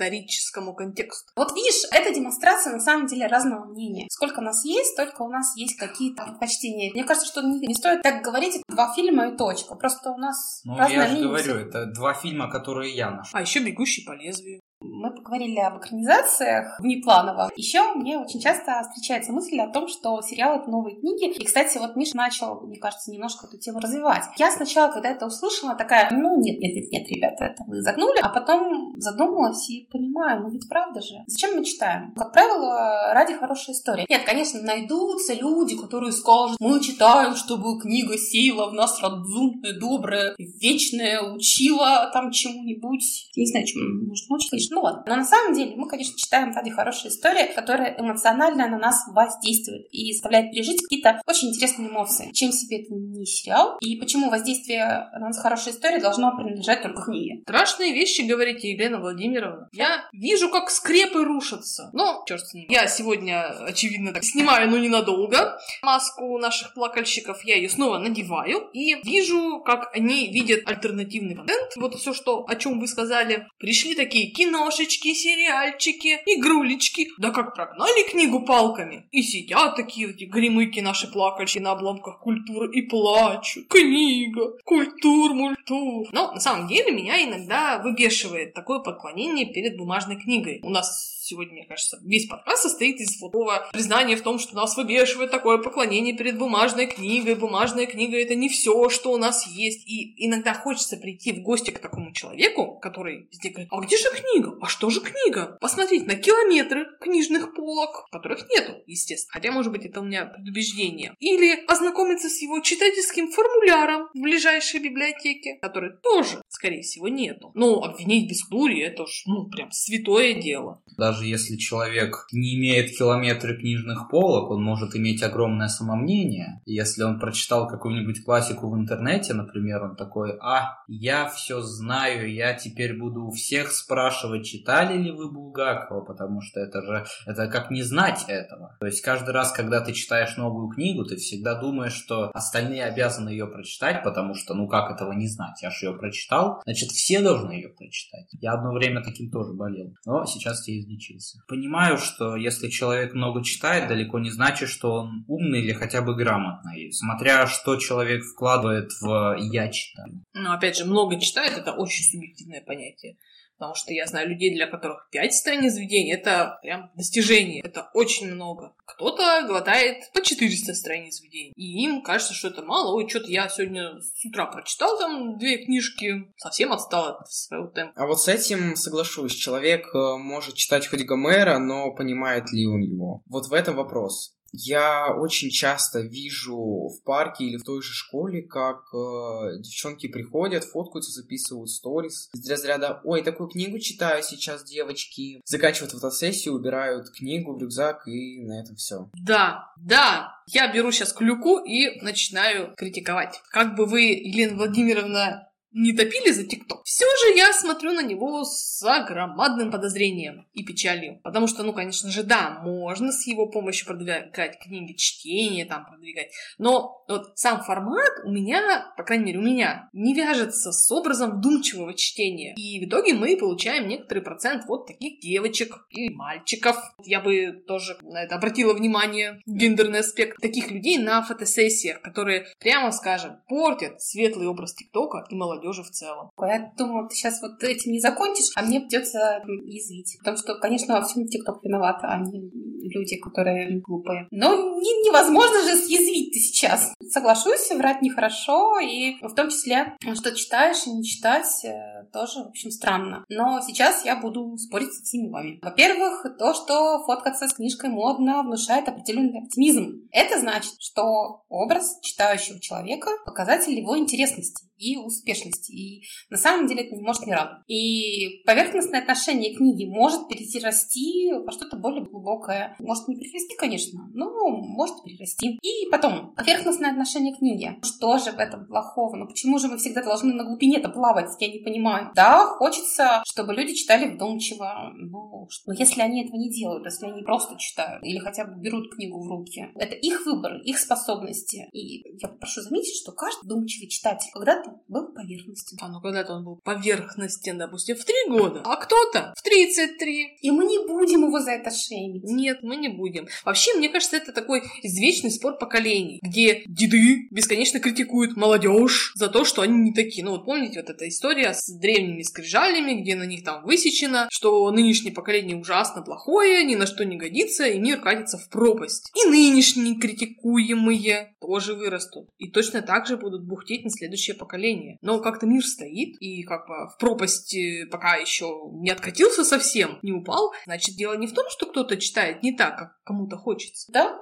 историческому контексту. Вот видишь, это демонстрация на самом деле разного мнения. Сколько нас есть, столько у нас есть какие-то предпочтения. Мне кажется, что не, не стоит так говорить, это два фильма и точка. Просто у нас Ну, разное я же мнение. говорю, это два фильма, которые я нашел. А еще «Бегущий по лезвию». Мы поговорили об экранизациях внепланово. Еще мне очень часто встречается мысль о том, что сериал — это новые книги. И, кстати, вот Миша начал, мне кажется, немножко эту тему развивать. Я сначала, когда это услышала, такая, ну, нет, нет, нет, нет, ребята, это вы загнули. А потом задумалась и понимаю, ну ведь правда же. Зачем мы читаем? Как правило, ради хорошей истории. Нет, конечно, найдутся люди, которые скажут, мы читаем, чтобы книга сеяла в нас разумное, доброе, вечное, учила там чему-нибудь. Не знаю, чему может научить. Ну ладно. Но на самом деле мы, конечно, читаем ради хорошей истории, которая эмоционально на нас воздействует и заставляет пережить какие-то очень интересные эмоции. Чем себе это не сериал, и почему воздействие на нас хорошей истории должно принадлежать только книге. Страшные вещи, говорите, Елена Владимировна. Я вижу, как скрепы рушатся. Но, черт с ним. Я сегодня, очевидно, так снимаю, но ненадолго, маску наших плакальщиков. Я ее снова надеваю и вижу, как они видят альтернативный контент. Вот все, что, о чем вы сказали. Пришли такие киношечки, сериальчики, игрулечки. Да как прогнали книгу палками. И сидят такие эти гремыки наши плакальщики на обломках культуры и плачут. Книга, культур, мультур. Но на самом деле меня иногда выбешивает такое поклонение перед бумажной книгой. У нас сегодня, мне кажется, весь подкаст состоит из вот такого признания в том, что нас выбешивает такое поклонение перед бумажной книгой. Бумажная книга — это не все, что у нас есть. И иногда хочется прийти в гости к такому человеку, который везде говорит, а где же книга? А что же книга? Посмотреть на километры книжных полок, которых нету, естественно. Хотя, может быть, это у меня предубеждение. Или ознакомиться с его читательским формуляром в ближайшей библиотеке, который тоже, скорее всего, нету. Но обвинить в бескультуре — это ж, ну, прям святое дело. Даже если человек не имеет километры книжных полок, он может иметь огромное самомнение. Если он прочитал какую-нибудь классику в интернете, например, он такой, а, я все знаю, я теперь буду у всех спрашивать, читали ли вы Булгакова, потому что это же, это как не знать этого. То есть каждый раз, когда ты читаешь новую книгу, ты всегда думаешь, что остальные обязаны ее прочитать, потому что, ну как этого не знать? Я же ее прочитал, значит, все должны ее прочитать. Я одно время таким тоже болел, но сейчас я излечился. Понимаю, что если человек много читает, далеко не значит, что он умный или хотя бы грамотный, смотря что человек вкладывает в «я читаю». Но опять же, много читает это очень субъективное понятие. Потому что я знаю людей, для которых 5 страниц в день это прям достижение. Это очень много. Кто-то глотает по 400 страниц в день. И им кажется, что это мало. Ой, что-то я сегодня с утра прочитал там две книжки. Совсем отстал от своего темпа. А вот с этим соглашусь. Человек э, может читать хоть Гомера, но понимает ли он его? Вот в этом вопрос. Я очень часто вижу в парке или в той же школе, как э, девчонки приходят, фоткаются, записывают сторис из разряда «Ой, такую книгу читаю сейчас, девочки». Заканчивают фотосессию, убирают книгу в рюкзак и на этом все. Да, да, я беру сейчас клюку и начинаю критиковать. Как бы вы, Елена Владимировна, не топили за ТикТок. Все же я смотрю на него с громадным подозрением и печалью. Потому что, ну, конечно же, да, можно с его помощью продвигать книги, чтение там продвигать. Но вот сам формат у меня, по крайней мере, у меня не вяжется с образом вдумчивого чтения. И в итоге мы получаем некоторый процент вот таких девочек и мальчиков. Я бы тоже на это обратила внимание, гендерный аспект таких людей на фотосессиях, которые, прямо скажем, портят светлый образ ТикТока и молодежи в целом. Я думала, ты сейчас вот этим не закончишь, а мне придется язвить. Потому что, конечно, во всем ТикТок виноват, а не люди, которые глупые. Но не- невозможно же съязвить ты сейчас. Соглашусь, врать нехорошо, и в том числе, что читаешь и не читать, э, тоже, в общем, странно. Но сейчас я буду спорить со всеми вами. Во-первых, то, что фоткаться с книжкой модно, внушает определенный оптимизм. Это значит, что образ читающего человека — показатель его интересности. И успешности. И на самом деле это не может не радовать. И поверхностное отношение к книге может перерасти во что-то более глубокое. Может не перерасти, конечно, но может перерасти. И потом, поверхностное отношение к книге. Что же в этом плохого? Ну почему же мы всегда должны на глубине-то плавать? Я не понимаю. Да, хочется, чтобы люди читали вдумчиво. Ну, но если они этого не делают, если они просто читают или хотя бы берут книгу в руки, это их выбор, их способности. И я прошу заметить, что каждый вдумчивый читатель когда-то был поверхностен. А ну когда-то он был поверхностен, допустим, в три года, а кто-то в 33. И мы не будем его за это шеймить. Нет, мы не будем. Вообще, мне кажется, это такой извечный спор поколений, где деды бесконечно критикуют молодежь за то, что они не такие. Ну вот помните вот эта история с древними скрижалями, где на них там высечено, что нынешнее поколение ужасно плохое, ни на что не годится, и мир катится в пропасть. И нынешние критикуемые тоже вырастут. И точно так же будут бухтеть на следующее поколение. Но как-то мир стоит, и как бы в пропасть пока еще не откатился совсем, не упал, значит, дело не в том, что кто-то читает не так, как кому-то хочется. Да,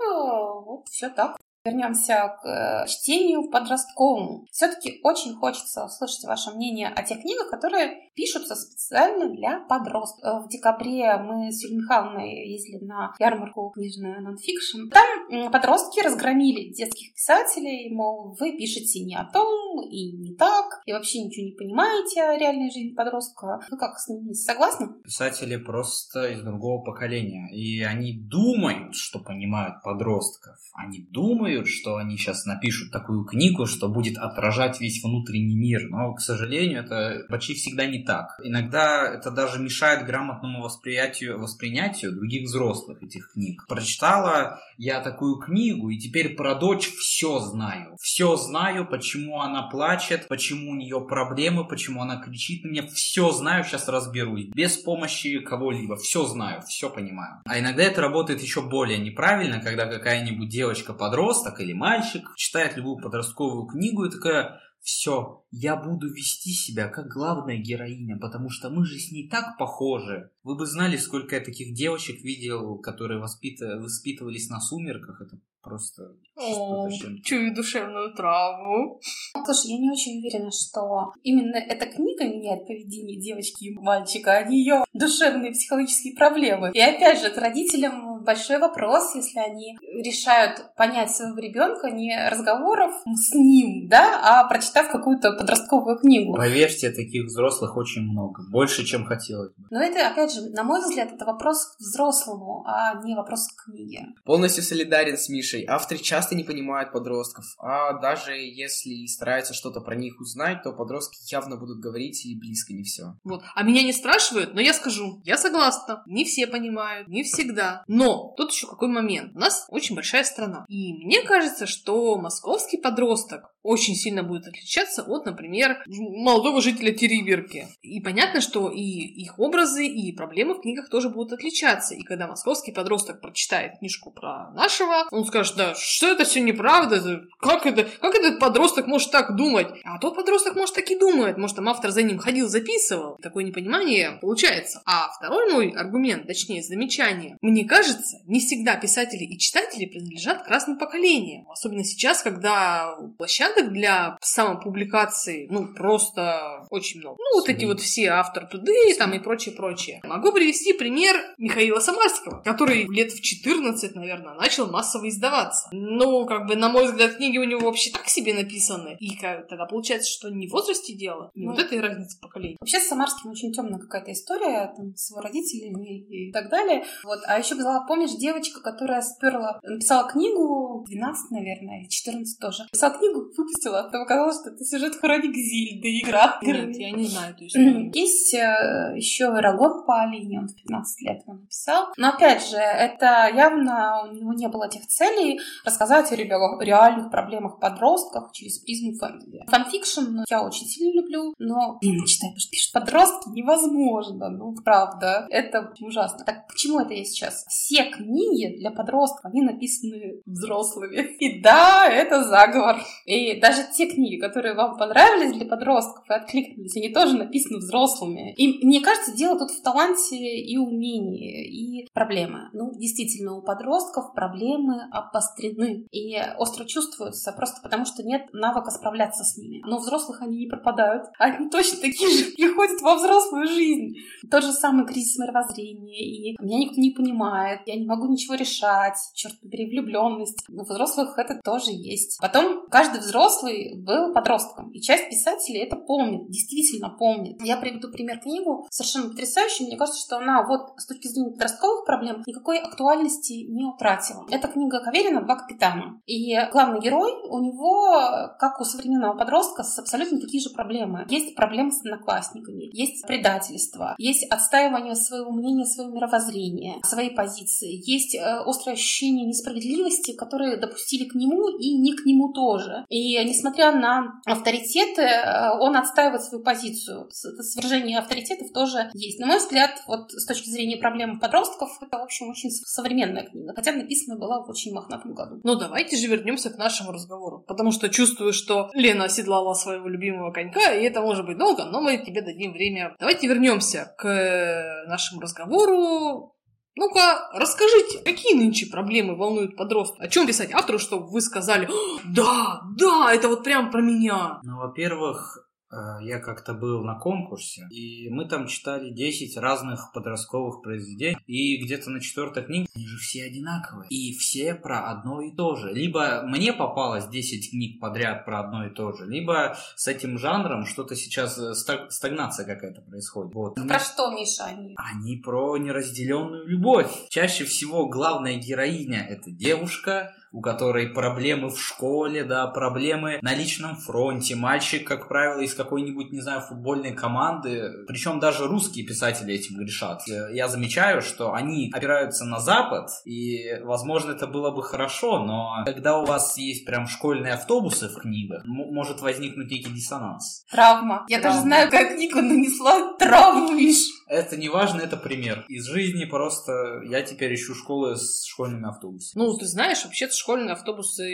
вот все так. Вернемся к э, чтению подростковому. Все-таки очень хочется услышать ваше мнение о тех книгах, которые пишутся специально для подростков. Э, в декабре мы с Юлией Михайловной ездили на ярмарку книжную нонфикшн. Там подростки разгромили детских писателей, мол, вы пишете не о том и не так, и вообще ничего не понимаете о реальной жизни подростка. Вы как с ними согласны? Писатели просто из другого поколения, и они думают, что понимают подростков. Они думают, думают, что они сейчас напишут такую книгу, что будет отражать весь внутренний мир. Но, к сожалению, это почти всегда не так. Иногда это даже мешает грамотному восприятию, воспринятию других взрослых этих книг. Прочитала я такую книгу, и теперь про дочь все знаю. Все знаю, почему она плачет, почему у нее проблемы, почему она кричит меня. Все знаю, сейчас разберусь. Без помощи кого-либо. Все знаю, все понимаю. А иногда это работает еще более неправильно, когда какая-нибудь девочка-подросток подросток или мальчик читает любую подростковую книгу и такая, все, я буду вести себя как главная героиня, потому что мы же с ней так похожи. Вы бы знали, сколько я таких девочек видел, которые воспит... воспитывались на сумерках. Это просто О, чую душевную травму. Слушай, я не очень уверена, что именно эта книга меняет поведение девочки и мальчика, а не ее душевные психологические проблемы. И опять же, к родителям большой вопрос, если они решают понять своего ребенка не разговоров с ним, да, а прочитав какую-то подростковую книгу. Поверьте, таких взрослых очень много, больше, чем хотелось бы. Но это, опять же, на мой взгляд, это вопрос к взрослому, а не вопрос к книге. Полностью солидарен с Мишей. Авторы часто не понимают подростков, а даже если стараются что-то про них узнать, то подростки явно будут говорить и близко не все. Вот. А меня не спрашивают, но я скажу, я согласна. Не все понимают, не всегда. Но тут еще какой момент. У нас очень большая страна. И мне кажется, что московский подросток очень сильно будет отличаться от, например, молодого жителя Териберки. И понятно, что и их образы, и проблемы в книгах тоже будут отличаться. И когда московский подросток прочитает книжку про нашего, он скажет, да, что это все неправда, как это, как этот подросток может так думать? А тот подросток, может, так и думает, может, там автор за ним ходил, записывал. Такое непонимание получается. А второй мой аргумент, точнее, замечание. Мне кажется, не всегда писатели и читатели принадлежат к разным поколениям. Особенно сейчас, когда площадок для самопубликации, ну, просто очень много. Ну, вот эти вот все автор туды там и прочее, прочее. Могу привести пример Михаила Самарского, который лет в 14, наверное, начал массово издаваться. Ну, как бы, на мой взгляд, книги у него вообще так себе написаны. И как, тогда получается, что не в возрасте дело, не ну, вот этой разницы поколений. Вообще с Самарским очень темная какая-то история, там, с его родителями и так далее. Вот. А еще была, помнишь, девочка, которая сперла, написала книгу, 12, наверное, или 14 тоже. Написала книгу, выпустила, а потом оказалось, что это сюжет хроник Зельды, игра. Нет, я не знаю историю. Есть э, еще Эрагон Паолини, он в 15 лет его написал. Но опять же, это явно у него не было тех целей рассказать о реальных проблемах подростков через призму фэнтези. Fanfiction я очень сильно люблю, но, блин, читать, потому что пишут подростки невозможно, ну, правда. Это ужасно. Так к чему это я сейчас? Все все книги для подростков, они написаны взрослыми. И да, это заговор. И даже те книги, которые вам понравились для подростков и откликнулись, они тоже написаны взрослыми. И мне кажется, дело тут в таланте и умении, и проблемы. Ну, действительно, у подростков проблемы обострены и остро чувствуются просто потому, что нет навыка справляться с ними. Но у взрослых они не пропадают. Они точно такие же приходят во взрослую жизнь. Тот же самый кризис мировоззрения, и меня никто не понимает, я не могу ничего решать, черт побери, влюбленность. У взрослых это тоже есть. Потом каждый взрослый был подростком, и часть писателей это помнит, действительно помнит. Я приведу пример книгу, совершенно потрясающую. Мне кажется, что она вот с точки зрения подростковых проблем никакой актуальности не утратила. Это книга Каверина «Два капитана». И главный герой, у него, как у современного подростка, абсолютно такие же проблемы. Есть проблемы с одноклассниками, есть предательство, есть отстаивание своего мнения, своего мировоззрения, своей позиции, есть э, острое ощущение несправедливости, которые допустили к нему и не к нему тоже. И несмотря на авторитеты, э, он отстаивает свою позицию. Свержение авторитетов тоже есть. На мой взгляд, вот с точки зрения проблем подростков, это, в общем, очень современная книга, хотя написана была в очень мохнатом году. Ну, давайте же вернемся к нашему разговору, потому что чувствую, что Лена оседлала своего любимого конька, и это может быть долго, но мы тебе дадим время. Давайте вернемся к нашему разговору. Ну-ка, расскажите, какие нынче проблемы волнуют подростков? О чем писать автору, чтобы вы сказали, да, да, это вот прям про меня? Ну, во-первых, я как-то был на конкурсе, и мы там читали 10 разных подростковых произведений, и где-то на четвертой книге они же все одинаковые, и все про одно и то же. Либо мне попалось 10 книг подряд про одно и то же, либо с этим жанром что-то сейчас, э, стагнация какая-то происходит. Вот. Про что, Миша, они? Они про неразделенную любовь. Чаще всего главная героиня — это девушка, у которой проблемы в школе, да, проблемы на личном фронте. Мальчик, как правило, из какой-нибудь, не знаю, футбольной команды. Причем даже русские писатели этим грешат. Я замечаю, что они опираются на Запад, и, возможно, это было бы хорошо, но когда у вас есть прям школьные автобусы в книгах, может возникнуть некий диссонанс. Травма. Я Травма. даже знаю, как книга нанесла травму, Миш. Это не важно, это пример. Из жизни просто я теперь ищу школы с школьными автобусами. Ну, ты знаешь, вообще-то школьные автобусы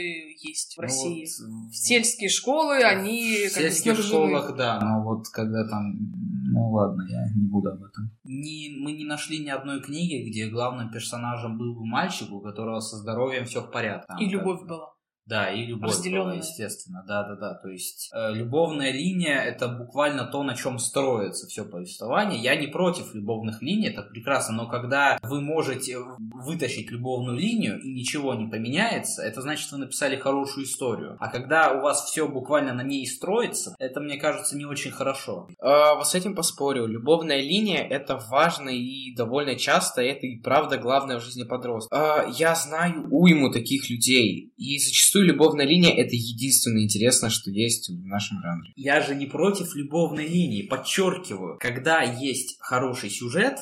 есть в ну, России. Вот, в сельские школы они... В сельских школах, да, но вот когда там... Ну ладно, я не буду об этом. Не, мы не нашли ни одной книги, где главным персонажем был бы мальчик, у которого со здоровьем все в порядке. И любовь была. Да, и любовь была, естественно, да-да-да. То есть э, любовная линия — это буквально то, на чем строится все повествование. Я не против любовных линий, это прекрасно, но когда вы можете вытащить любовную линию и ничего не поменяется, это значит, вы написали хорошую историю. А когда у вас все буквально на ней строится, это, мне кажется, не очень хорошо. А, вот с этим поспорю. Любовная линия — это важно и довольно часто это и правда главное в жизни подростка. А, я знаю уйму таких людей, и зачастую зачастую любовная линия это единственное интересное, что есть в нашем жанре. Я же не против любовной линии, подчеркиваю. Когда есть хороший сюжет,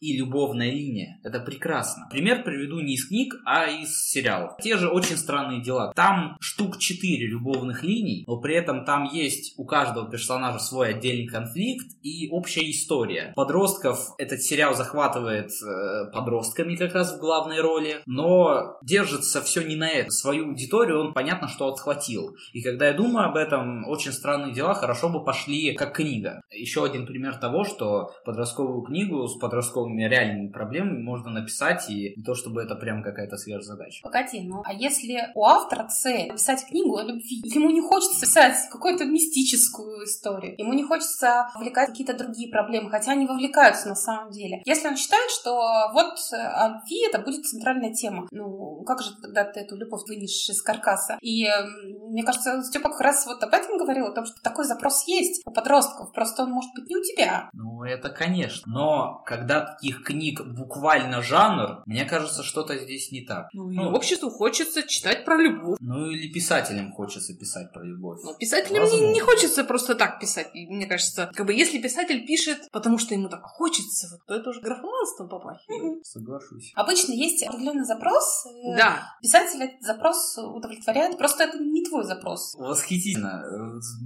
и любовная линия. Это прекрасно. Пример приведу не из книг, а из сериалов. Те же очень странные дела. Там штук 4 любовных линий, но при этом там есть у каждого персонажа свой отдельный конфликт и общая история. Подростков этот сериал захватывает э, подростками как раз в главной роли, но держится все не на это. Свою аудиторию он понятно, что отхватил. И когда я думаю об этом, очень странные дела хорошо бы пошли как книга. Еще один пример того, что подростковую книгу с подростковым новыми реальными проблемами можно написать, и не то чтобы это прям какая-то сверхзадача. Погоди, ну а если у автора цель написать книгу о любви, ему не хочется писать какую-то мистическую историю, ему не хочется вовлекать какие-то другие проблемы, хотя они вовлекаются на самом деле. Если он считает, что вот о любви это будет центральная тема, ну как же тогда ты эту любовь вынешь из каркаса? И мне кажется, Степа как раз вот об этом говорил, о том, что такой запрос есть у подростков, просто он может быть не у тебя. Ну, это конечно. Но когда таких книг буквально жанр, мне кажется, что-то здесь не так. Ну, ну обществу хочется читать про любовь. Ну, или писателям хочется писать про любовь. Ну, писателям не, не хочется просто так писать. И, мне кажется, как бы если писатель пишет, потому что ему так хочется, вот, то это уже графоманством попахивает. Соглашусь. Обычно есть определенный запрос. Да. Писатель этот запрос удовлетворяет. Просто это не твой запрос. Восхитительно.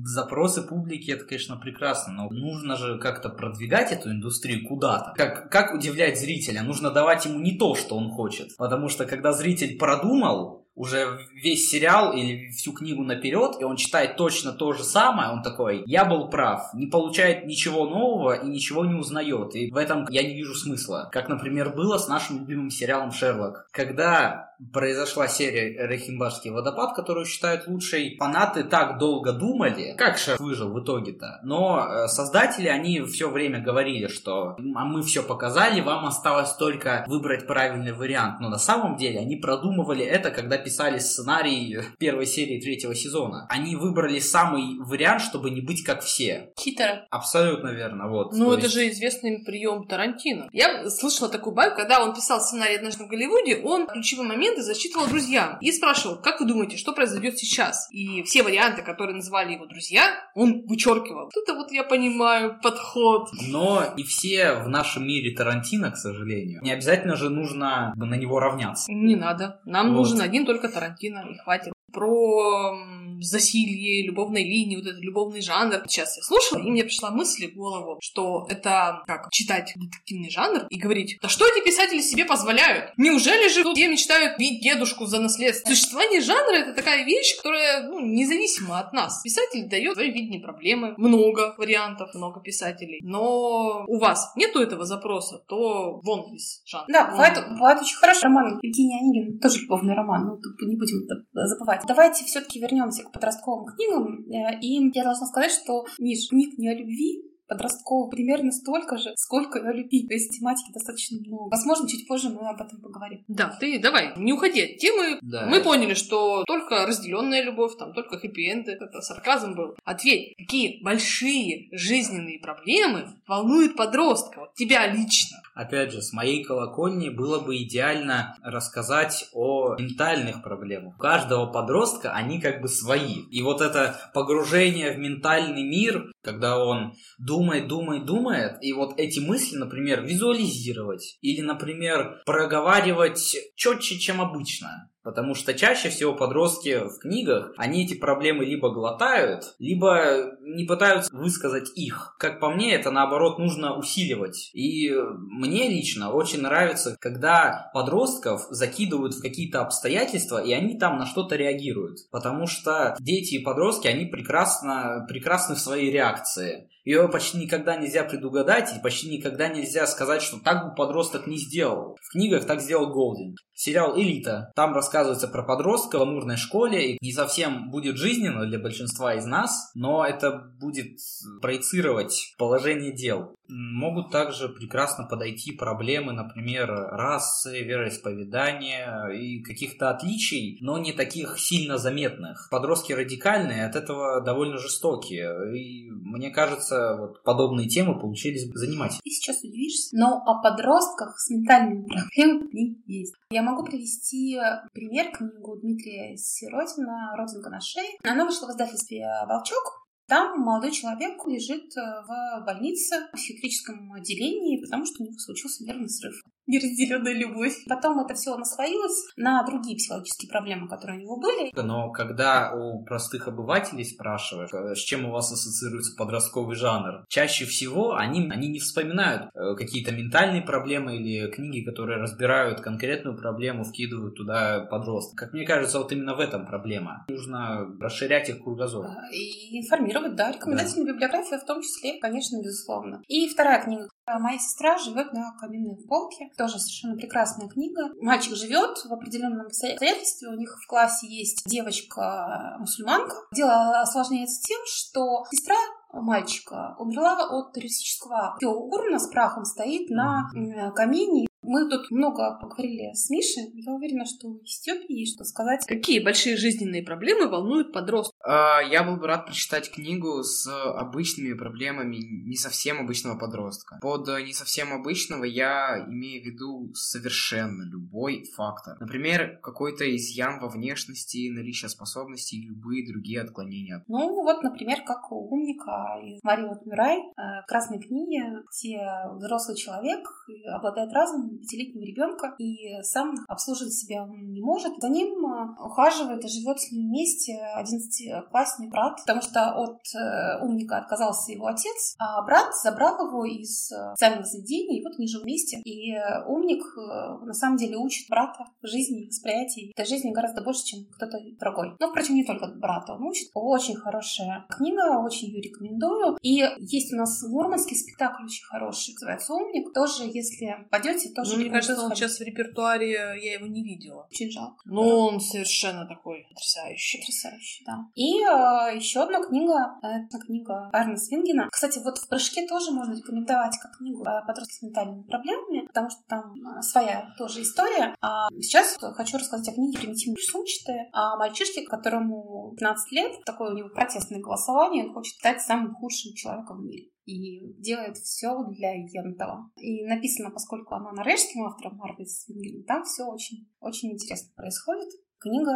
Запросы публики это, конечно, прекрасно, но нужно же как-то продвигать эту индустрию куда-то. Как, как как удивлять зрителя? Нужно давать ему не то, что он хочет. Потому что когда зритель продумал, уже весь сериал или всю книгу наперед, и он читает точно то же самое, он такой, я был прав, не получает ничего нового и ничего не узнает. И в этом я не вижу смысла. Как, например, было с нашим любимым сериалом «Шерлок». Когда произошла серия «Рейхенбашский водопад», которую считают лучшей, фанаты так долго думали, как Шерлок выжил в итоге-то. Но э, создатели, они все время говорили, что а мы все показали, вам осталось только выбрать правильный вариант. Но на самом деле они продумывали это, когда писали сценарий первой серии третьего сезона. Они выбрали самый вариант, чтобы не быть как все. Хитро. Абсолютно верно, вот. Ну, То это есть- же известный прием Тарантино. Я слышала такую байку, когда он писал сценарий «Однажды в Голливуде», он ключевые моменты зачитывал друзьям и спрашивал, как вы думаете, что произойдет сейчас? И все варианты, которые называли его друзья, он вычеркивал. Вот Это вот я понимаю подход. Но и все в нашем мире Тарантино, к сожалению. Не обязательно же нужно на него равняться. Не надо. Нам Вот. нужен один только Тарантино, и хватит. Про засилье, любовной линии, вот этот любовный жанр. Сейчас я слушала, и мне пришла мысль в голову, что это как читать детективный жанр и говорить, да что эти писатели себе позволяют? Неужели же тут все мечтают бить дедушку за наследство? Существование жанра — это такая вещь, которая ну, независима от нас. Писатель дает свое видение проблемы, много вариантов, много писателей. Но у вас нету этого запроса, то вон из жанра. Да, Вон. бывает, бывает очень хороший роман Евгения Онегина, тоже любовный роман, ну, тут не будем забывать. Давайте все-таки вернемся к подростковым книгам. Э, И я должна сказать, что, Миш, книг не о любви, подростковых примерно столько же, сколько и о любви. То есть тематики достаточно много. Возможно, чуть позже мы об этом поговорим. Да, ты давай, не уходи от темы. Да. Мы поняли, что только разделенная любовь, там только хэппи-энды, это сарказм был. Ответь, какие большие жизненные проблемы волнуют подростка, вот тебя лично? Опять же, с моей колокольни было бы идеально рассказать о ментальных проблемах. У каждого подростка они как бы свои. И вот это погружение в ментальный мир, когда он думает, думает, думает, и вот эти мысли, например, визуализировать или, например, проговаривать четче, чем обычно. Потому что чаще всего подростки в книгах, они эти проблемы либо глотают, либо не пытаются высказать их. Как по мне, это наоборот нужно усиливать. И мне лично очень нравится, когда подростков закидывают в какие-то обстоятельства, и они там на что-то реагируют. Потому что дети и подростки, они прекрасно, прекрасны в своей реакции. Ее почти никогда нельзя предугадать, и почти никогда нельзя сказать, что так бы подросток не сделал. В книгах так сделал Голдин. Сериал «Элита». Там рассказывается про подростка в амурной школе, и не совсем будет жизненно для большинства из нас, но это будет проецировать положение дел. Могут также прекрасно подойти проблемы, например, расы, вероисповедания и каких-то отличий, но не таких сильно заметных. Подростки радикальные, от этого довольно жестокие. И мне кажется, вот подобные темы получились бы занимательными. Ты сейчас удивишься, но о подростках с ментальными проблемами есть. Я могу привести пример книгу Дмитрия Сиротина «Родинка на шее». Она вышла в издательстве «Волчок». Там молодой человек лежит э, в больнице в психиатрическом отделении, потому что у него случился нервный срыв. Неразделенная любовь. Потом это все наслоилось на другие психологические проблемы, которые у него были. Но когда у простых обывателей спрашиваешь, э, с чем у вас ассоциируется подростковый жанр, чаще всего они, они не вспоминают э, какие-то ментальные проблемы или книги, которые разбирают конкретную проблему, вкидывают туда подростка. Как мне кажется, вот именно в этом проблема. Нужно расширять их кругозор. э, И информировать, да, рекомендательная библиография в том числе, конечно, безусловно. И вторая книга. Моя сестра живет на каминной полке. Тоже совершенно прекрасная книга. Мальчик живет в определенном обстоятельстве. У них в классе есть девочка-мусульманка. Дело осложняется тем, что сестра мальчика умерла от террористического акта. Урна с прахом стоит на камине. Мы тут много поговорили с Мишей. Я уверена, что и Степе есть что сказать. Какие большие жизненные проблемы волнуют подростка? А, Я был бы рад прочитать книгу с обычными проблемами не совсем обычного подростка. Под э, не совсем обычного я имею в виду совершенно любой фактор. Например, какой-то изъян во внешности, наличие способностей и любые другие отклонения. Ну, вот, например, как у умника из Марии Мюрай в «Красной книге», где взрослый человек обладает разумом, пятилетнего ребенка и сам обслуживать себя он не может. За ним э, ухаживает и живет с ним вместе одиннадцатиклассный брат, потому что от э, умника отказался его отец, а брат забрал его из э, социального заведения, и вот они живут вместе. И умник на самом деле учит брата жизни, восприятии этой жизни гораздо больше, чем кто-то другой. Но, впрочем, не только брата он учит. Очень хорошая книга, очень ее рекомендую. И есть у нас мурманский спектакль очень хороший, называется «Умник». Тоже, если пойдете, тоже Ну, мне кажется, он сейчас в репертуаре, я его не видела. Очень жалко. Ну, он совершенно такой потрясающий. Потрясающе, да. И э, еще одна книга, это книга Арна Свингена. Кстати, вот в «Прыжке» тоже можно рекомендовать как книгу о подростках с ментальными проблемами, потому что там э, своя тоже история. А сейчас хочу рассказать о книге «Примитивные сумчатые», о мальчишке, которому 15 лет, такое у него протестное голосование, он хочет стать самым худшим человеком в мире и делает все для Ентова. И написано, поскольку она норвежским автором Марвел Свингена, там все очень, очень интересно происходит. Книга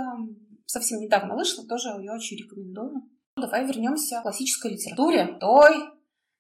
совсем недавно вышла, тоже ее очень рекомендую. Давай вернемся к классической литературе, той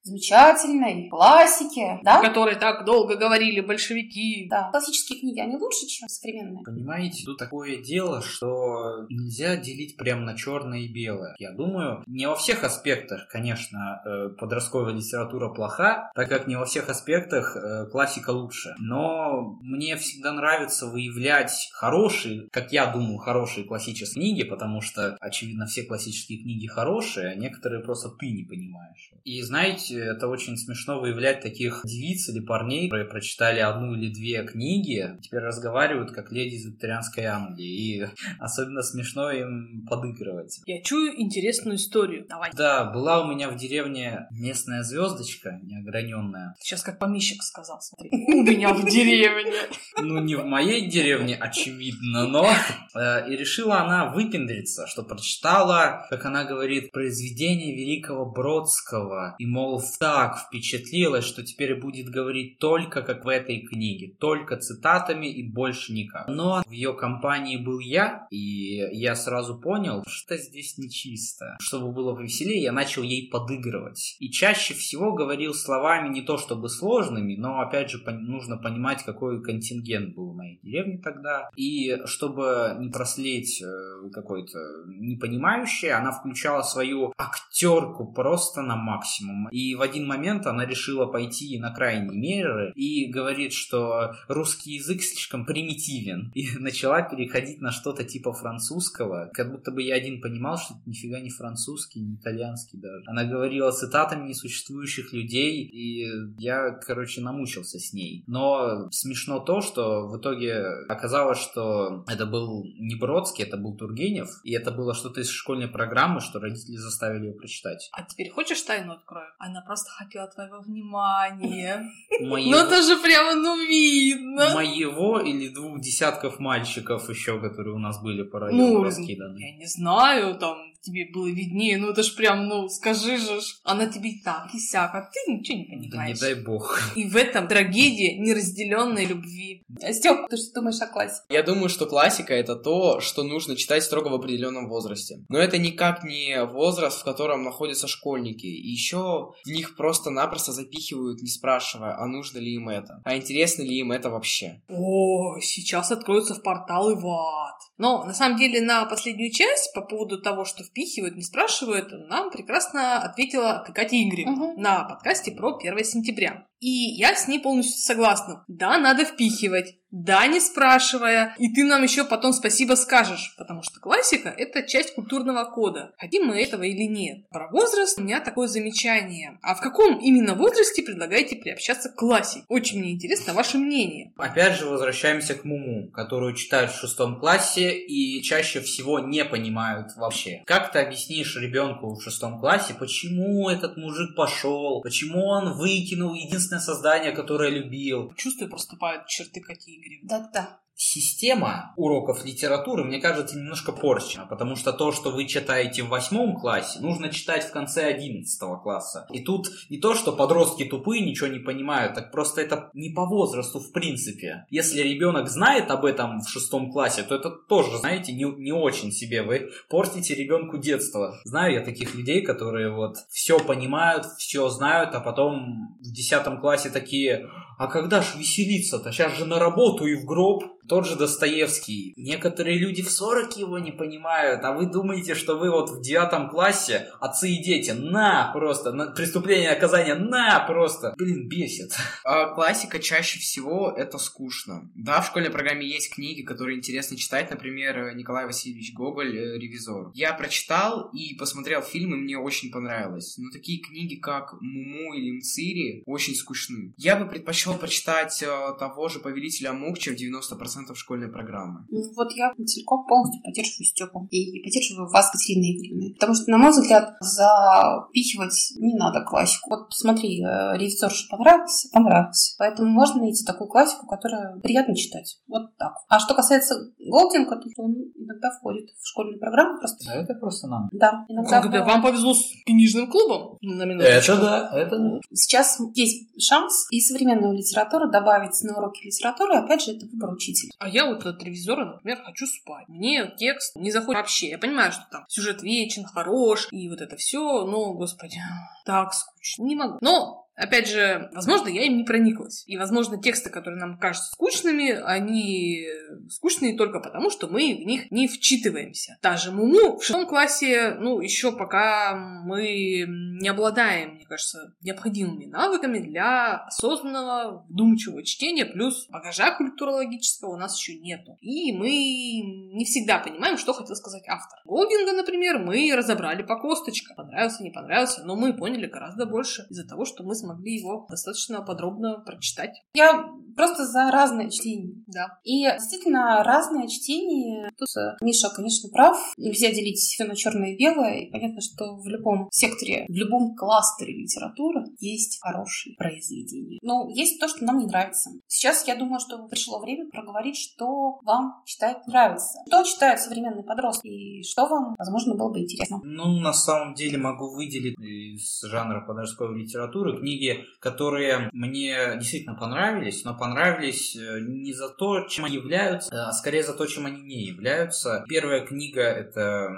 замечательной классике, О да? которой так долго говорили большевики. Да, классические книги, они лучше, чем современные. Понимаете, тут такое дело, что нельзя делить прям на черное и белое. Я думаю, не во всех аспектах, конечно, э, подростковая литература плоха, так как не во всех аспектах э, классика лучше. Но мне всегда нравится выявлять хорошие, как я думаю, хорошие классические книги, потому что, очевидно, все классические книги хорошие, а некоторые просто ты не понимаешь. И знаете, это очень смешно выявлять таких девиц или парней, которые прочитали одну или две книги, теперь разговаривают как леди из викторианской Англии. И <laughs> особенно смешно им подыгрывать. Я чую интересную историю. Давай. Да, была у меня в деревне местная звездочка неограненная. Сейчас как помещик сказал, смотри. У меня в деревне. Ну, не в моей деревне, очевидно, но... э, И решила она выпендриться, что прочитала, как она говорит, произведение великого Бродского. И, мол, так впечатлилась, что теперь будет говорить только как в этой книге. Только цитатами и больше никак. Но в ее компании был я, и я сразу понял, что здесь нечисто. Чтобы было повеселее, я начал ей подыгрывать. И чаще всего говорил словами не то чтобы сложными, но, опять же, нужно понимать, какой контингент был в моей деревне тогда. И чтобы не проследить э, какой-то непонимающий, она включала свою актерку просто на максимум. И в один момент она решила пойти на крайние меры и говорит, что русский язык слишком примитивен. И <laughs> начала переходить на что-то типа французского, как будто бы я один понимал, что это нифига не французский, не итальянский даже. Она говорила цитатами несуществующих людей, и я, короче, намучился с ней. Но смешно то, что в итоге оказалось, что это был не Бродский, это был Тургенев, и это было что-то из школьной программы, что родители заставили ее прочитать. А теперь хочешь тайну открою? Она просто хотела твоего внимания. Моего, Ну это же прямо, ну видно. моего или двух десятков мальчиков еще, которые у нас были по району Ну, раскиданы. я не знаю, там тебе было виднее, ну это ж прям, ну скажи же, она тебе и так, и сяк, а ты ничего не Да не понимаешь. дай бог. И в этом трагедия неразделенной любви. Степ, ты что думаешь о классе? Я думаю, что классика это то, что нужно читать строго в определенном возрасте. Но это никак не возраст, в котором находятся школьники. И еще в них просто-напросто запихивают, не спрашивая, а нужно ли им это, а интересно ли им это вообще. О, сейчас откроются в порталы в ад. Но на самом деле на последнюю часть по поводу того, что впихивают, не спрашивают, нам прекрасно ответила Катя Игоревна Мгм. на подкасте про 1 сентября. И я с ней полностью согласна. Да, надо впихивать. Да, не спрашивая. И ты нам еще потом спасибо скажешь. Потому что классика – это часть культурного кода. Хотим мы этого или нет. Про возраст у меня такое замечание. А в каком именно возрасте предлагаете приобщаться к классике? Очень мне интересно ваше мнение. Опять же, возвращаемся к Муму, которую читают в шестом классе и чаще всего не понимают вообще. Как ты объяснишь ребенку в шестом классе, почему этот мужик пошел, почему он выкинул единственное создание, которое любил? Чувствую, проступают черты Кати Игоревны. Да-да. Система уроков литературы, мне кажется, немножко порчена, потому что то, что вы читаете в восьмом классе, нужно читать в конце одиннадцатого класса. И тут не то, что подростки тупые, ничего не понимают, так просто это не по возрасту в принципе. Если ребенок знает об этом в шестом классе, то это тоже, знаете, не, не очень себе. Вы портите ребенку детство. Знаю я таких людей, которые вот все понимают, все знают, а потом в десятом классе такие, а когда ж веселиться-то? Сейчас же на работу и в гроб. Тот же Достоевский. Некоторые люди в 40 его не понимают, а вы думаете, что вы вот в девятом классе, отцы и дети, на просто, на преступление наказание, на просто. Блин, бесит. А классика чаще всего это скучно. Да, в школьной программе есть книги, которые интересно читать, например, Николай Васильевич Гоголь э, «Ревизор». Я прочитал и посмотрел фильм, и мне очень понравилось. Но такие книги, как «Муму» или «Мцири» очень скучны. Я бы предпочел прочитать э, того же «Повелителя Мук», чем 90% школьной программы. Ну, Вот я целиком полностью поддерживаю Степу и поддерживаю вас, Катерина Игоревна. Потому что, на мой взгляд, запихивать не надо классику. Вот смотри, э, ревизор же понравился, понравился. Поэтому можно найти такую классику, которая приятно читать. Вот так. А что касается Голдинга, то он иногда входит в школьную программу просто. Да, это просто нам. Да, иногда. Когда вам повезло с книжным клубом, на минуточку. да, это да. Сейчас есть шанс и современную литературу добавить на уроки литературы. Опять же, это выбор учителя. А я вот от ревизора, например, хочу спать. Мне текст не заходит вообще. Я понимаю, что там сюжет вечен, хорош, и вот это все, но, господи, так скучно. Не могу. Но Опять же, возможно, я им не прониклась. И, возможно, тексты, которые нам кажутся скучными, они скучные только потому, что мы в них не вчитываемся. Та же Муму в шестом классе, ну, еще пока мы не обладаем, мне кажется, необходимыми навыками для осознанного, вдумчивого чтения, плюс багажа культурологического у нас еще нету. И мы не всегда понимаем, что хотел сказать автор. Голдинга, например, мы разобрали по косточкам. Понравился, не понравился, но мы поняли гораздо больше из-за того, что мы смогли его достаточно подробно прочитать. Я просто за разное чтение. Да. И действительно, разное чтение. Тут э, Миша, конечно, прав. Нельзя делить все на черное и белое. И понятно, что в любом секторе, в любом кластере литературы есть хорошие произведения. Но есть то, что нам не нравится. Сейчас я думаю, что пришло время проговорить, что вам читать нравится. Что читают современные подростки и что вам, возможно, было бы интересно. Ну, на самом деле могу выделить из жанра подростковой литературы книги, которые мне действительно понравились, но понравились э, не за то, чем они являются, а скорее за то, чем они не являются. Первая книга — это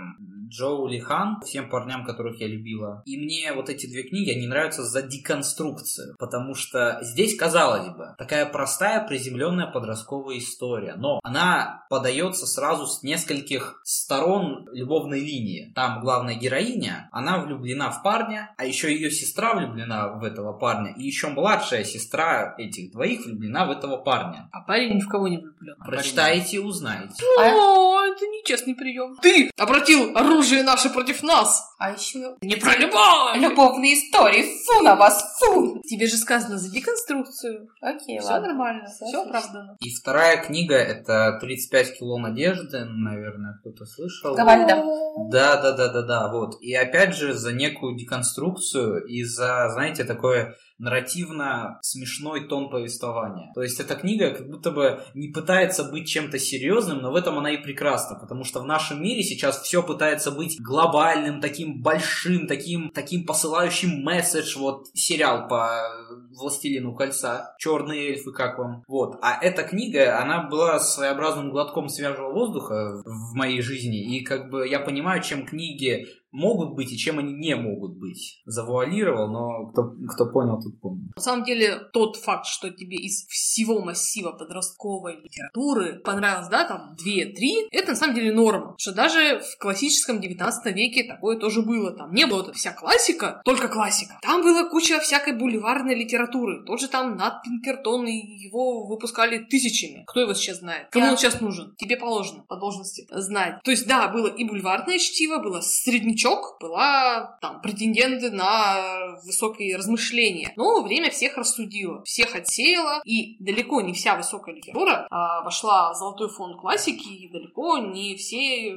Джоу Ли Хан, всем парням, которых я любила. И мне вот эти две книги, они нравятся за деконструкцию, потому что здесь, казалось бы, такая простая, приземленная подростковая история, но она подается сразу с нескольких сторон любовной линии. Там главная героиня, она влюблена в парня, а еще ее сестра влюблена в этого парня, и еще младшая сестра этих двоих влюблена в этого парня. А парень ни в кого не влюблен. Прочитайте и узнаете. О, это нечестный прием. Ты обратил оружие наше против нас. А еще Не про любовь. любовные истории. Фу на вас, фу! Тебе же сказано за деконструкцию. Окей, Все ладно. нормально, все отлично. оправдано. И вторая книга это 35 кило надежды, наверное, кто-то слышал. Гавальда. Да, да, да, да, да, вот. И опять же за некую деконструкцию и за, знаете, такое нарративно смешной тон повествования. То есть эта книга как будто бы не пытается быть чем-то серьезным, но в этом она и прекрасна, потому что в нашем мире сейчас все пытается быть глобальным, таким большим, таким, таким посылающим месседж, вот сериал по Властелину кольца, Черные эльфы, как вам? Вот. А эта книга, она была своеобразным глотком свежего воздуха в моей жизни, и как бы я понимаю, чем книги могут быть и чем они не могут быть. Завуалировал, но кто, кто понял, тот понял. На самом деле, тот факт, что тебе из всего массива подростковой литературы понравилось, да, там, две-три, это на самом деле норма. Что даже в классическом 19 веке такое тоже было. Там не было вся классика, только классика. Там была куча всякой бульварной литературы. Тот же там Нат Пинкертон, и его выпускали тысячами. Кто его сейчас знает? Кому Я. он сейчас нужен? Тебе положено по должности знать. То есть, да, было и бульварное чтиво, было среднячок, была там претенденты на высокие размышления. Но время всех рассудило, всех отсеяло, и далеко не вся высокая литература а, вошла в золотой фонд классики, и далеко не все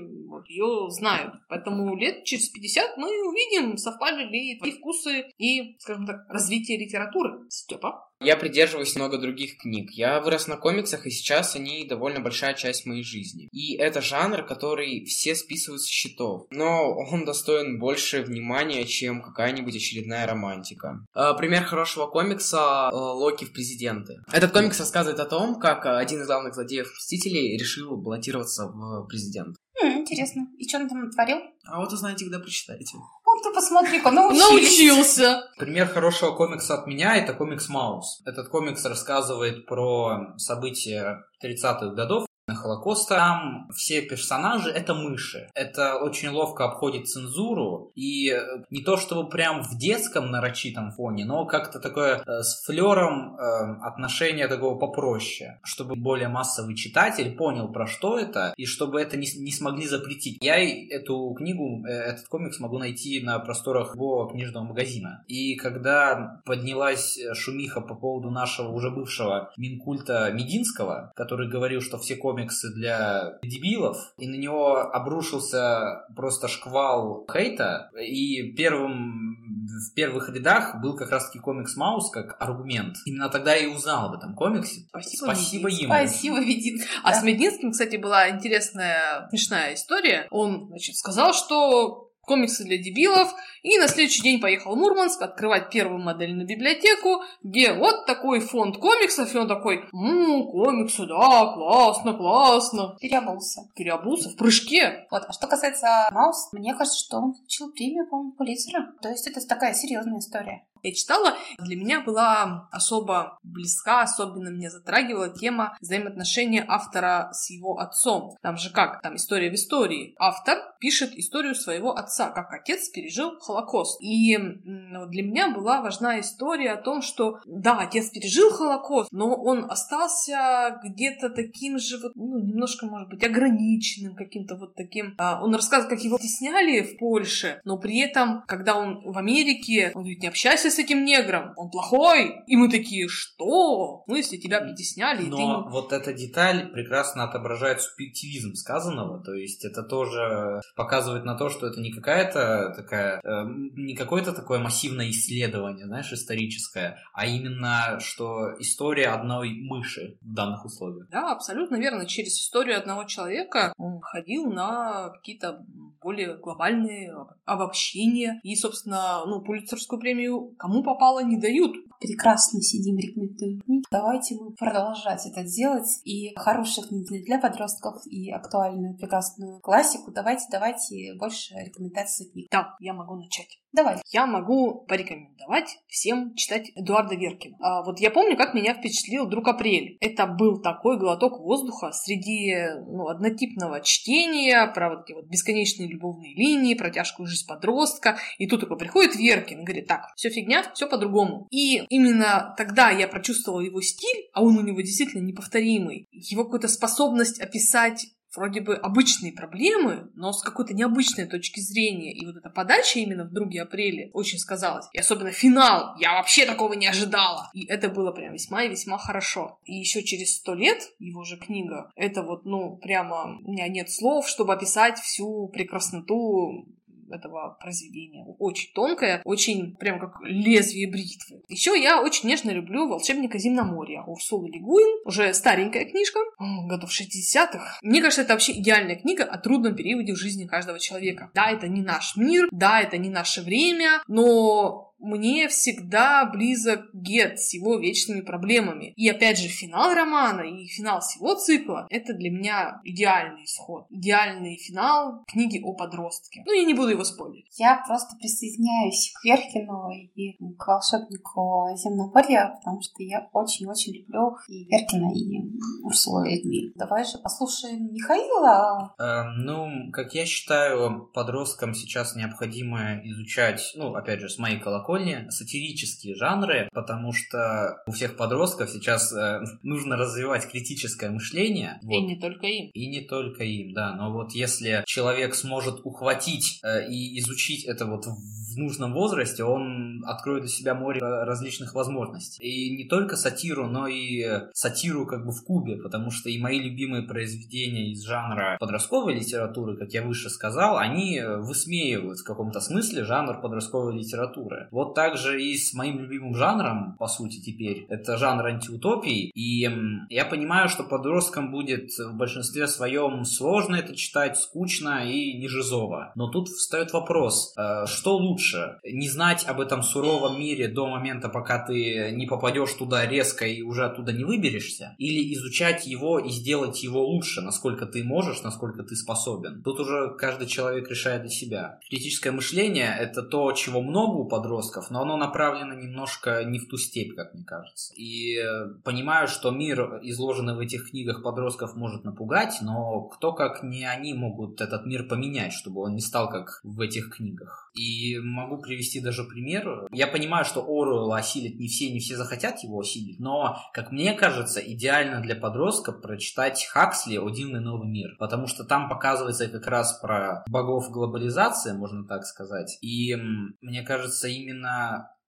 ее знают. Поэтому лет через 50 мы увидим, совпали ли твои вкусы и, скажем так, развитие литературы. Степа? Я придерживаюсь много других книг. Я вырос на комиксах, и сейчас они довольно большая часть моей жизни. И это жанр, который все списывают с счетов. Но он достоин больше внимания, чем какая-нибудь очередная романтика. Э, Пример хорошего комикса э, «Локи в президенты». Этот комикс рассказывает о том, как один из главных злодеев Мстителей решил баллотироваться в президент. Интересно. И что он там натворил? А вот узнаете, когда прочитаете. Ты посмотри-ка, <laughs> научились. Научился. Пример хорошего комикса от меня это комикс Маус. Этот комикс рассказывает про события 30-х годов Холокоста. Там все персонажи это мыши. Это очень ловко обходит цензуру. И э, не то чтобы прям в детском нарочитом фоне, но как-то такое э, с флером э, отношение такого попроще. Чтобы более массовый читатель понял, про что это, и чтобы это не, не смогли запретить. Я эту книгу, э, этот комикс могу найти на просторах любого книжного магазина. И когда поднялась шумиха по поводу нашего уже бывшего Минкульта Мединского, который говорил, что все комиксы комиксы для дебилов, и на него обрушился просто шквал хейта, и первым в первых рядах был как раз-таки комикс Маус как аргумент. Именно тогда я и узнал об этом комиксе. Спасибо, Спасибо ему. Спасибо, Ведин. А Да. с Мединским, кстати, была интересная, смешная история. Он, значит, сказал, что комиксы для дебилов, и на следующий день поехал в Мурманск открывать первую модельную библиотеку, где вот такой фонд комиксов, и он такой, ну, комиксы, да, классно, классно. Переобулся. Переобулся в прыжке. Вот. А что касается Маус, мне кажется, что он получил премию, по-моему, Пулитцера. То есть это такая серьезная история. Я читала, для меня была особо близка, особенно меня затрагивала тема взаимоотношения автора с его отцом. Там же как? Там история в истории. Автор пишет историю своего отца, как отец пережил Холокост. И для меня была важна история о том, что да, отец пережил Холокост, но он остался где-то таким же, вот, ну, немножко, может быть, ограниченным, каким-то вот таким. А, Он рассказывает, как его стесняли в Польше, но при этом, когда он в Америке, он говорит, не общайся с этим негром, он плохой. И мы такие, что? Ну, если тебя притесняли, ты... Но не- вот эта деталь прекрасно отображает субъективизм сказанного, то есть это тоже показывает на то, что это не какая-то такая, э, не какое-то такое массивное исследование, знаешь, историческое, а именно, что история одной мыши в данных условиях. Да, абсолютно верно. Через историю одного человека он ходил на какие-то более глобальные обобщения. И, собственно, ну, Пулитцерскую премию кому попало не дают. Прекрасно сидим, рекомендуем книги. Давайте мы продолжать это делать. И хорошие книги для подростков, и актуальную прекрасную классику. Давайте, давайте больше рекомендаций книг. Да, я могу начать. Давай. Я могу порекомендовать всем читать Эдуарда Веркина. А, вот я помню, как меня впечатлил «Друг Апрель». Это был такой глоток воздуха среди ну, однотипного чтения про вот эти вот бесконечные любовные линии, про тяжкую жизнь подростка. И тут такой приходит Веркин говорит, так, все фигня, все по-другому. И именно тогда я прочувствовала его стиль, а он у него действительно неповторимый. Его какую-то способность описать вроде бы обычные проблемы, но с какой-то необычной точки зрения. И вот эта подача именно в друге апреля очень сказалась. И особенно финал. Я вообще такого не ожидала. И это было прям весьма и весьма хорошо. И еще через сто лет его же книга, это вот, ну, прямо у меня нет слов, чтобы описать всю прекрасноту этого произведения. Очень тонкое, очень прям как лезвие бритвы. Еще я очень нежно люблю «Волшебника земноморья» Урсулы Лигуин. Уже старенькая книжка, годов 60-х. Мне кажется, это вообще идеальная книга о трудном периоде в жизни каждого человека. Да, это не наш мир, да, это не наше время, но мне всегда близок Гет с его вечными проблемами. И опять же, финал романа и финал всего цикла — это для меня идеальный исход. Идеальный финал книги о подростке. Ну, я не буду его спойлерить. Я просто присоединяюсь к Веркину и к волшебнику Земноморья, потому что я очень-очень люблю и Веркина, и Урсулу Легмиль. Давай же послушаем Михаила. Э, ну, как я считаю, подросткам сейчас необходимо изучать, ну, опять же, с моей колокольни, сатирические жанры, потому что у всех подростков сейчас э, нужно развивать критическое мышление. И Вот. не только им. И не только им, да. Но вот если человек сможет ухватить э, и изучить это вот в нужном возрасте, он откроет для себя море э, различных возможностей. И не только сатиру, но и э, сатиру как бы в кубе, потому что и мои любимые произведения из жанра подростковой литературы, как я выше сказал, они э, высмеивают в каком-то смысле жанр подростковой литературы. Вот так же и с моим любимым жанром, по сути, теперь. Это жанр антиутопий. И я понимаю, что подросткам будет в большинстве своем сложно это читать, скучно и не жизово. Но тут встает вопрос, э, что лучше? Не знать об этом суровом мире до момента, пока ты не попадешь туда резко и уже оттуда не выберешься? Или изучать его и сделать его лучше, насколько ты можешь, насколько ты способен? Тут уже каждый человек решает для себя. Критическое мышление — это то, чего много у подростков, но оно направлено немножко не в ту степь, как мне кажется. И э, понимаю, что мир, изложенный в этих книгах подростков, может напугать, но кто как не они могут этот мир поменять, чтобы он не стал как в этих книгах. И могу привести даже пример. Я понимаю, что Оруэлла осилит не все, не все захотят его осилить, но, как мне кажется, идеально для подростка прочитать Хаксли «О дивный новый мир», потому что там показывается как раз про богов глобализации, можно так сказать. И мне кажется, именно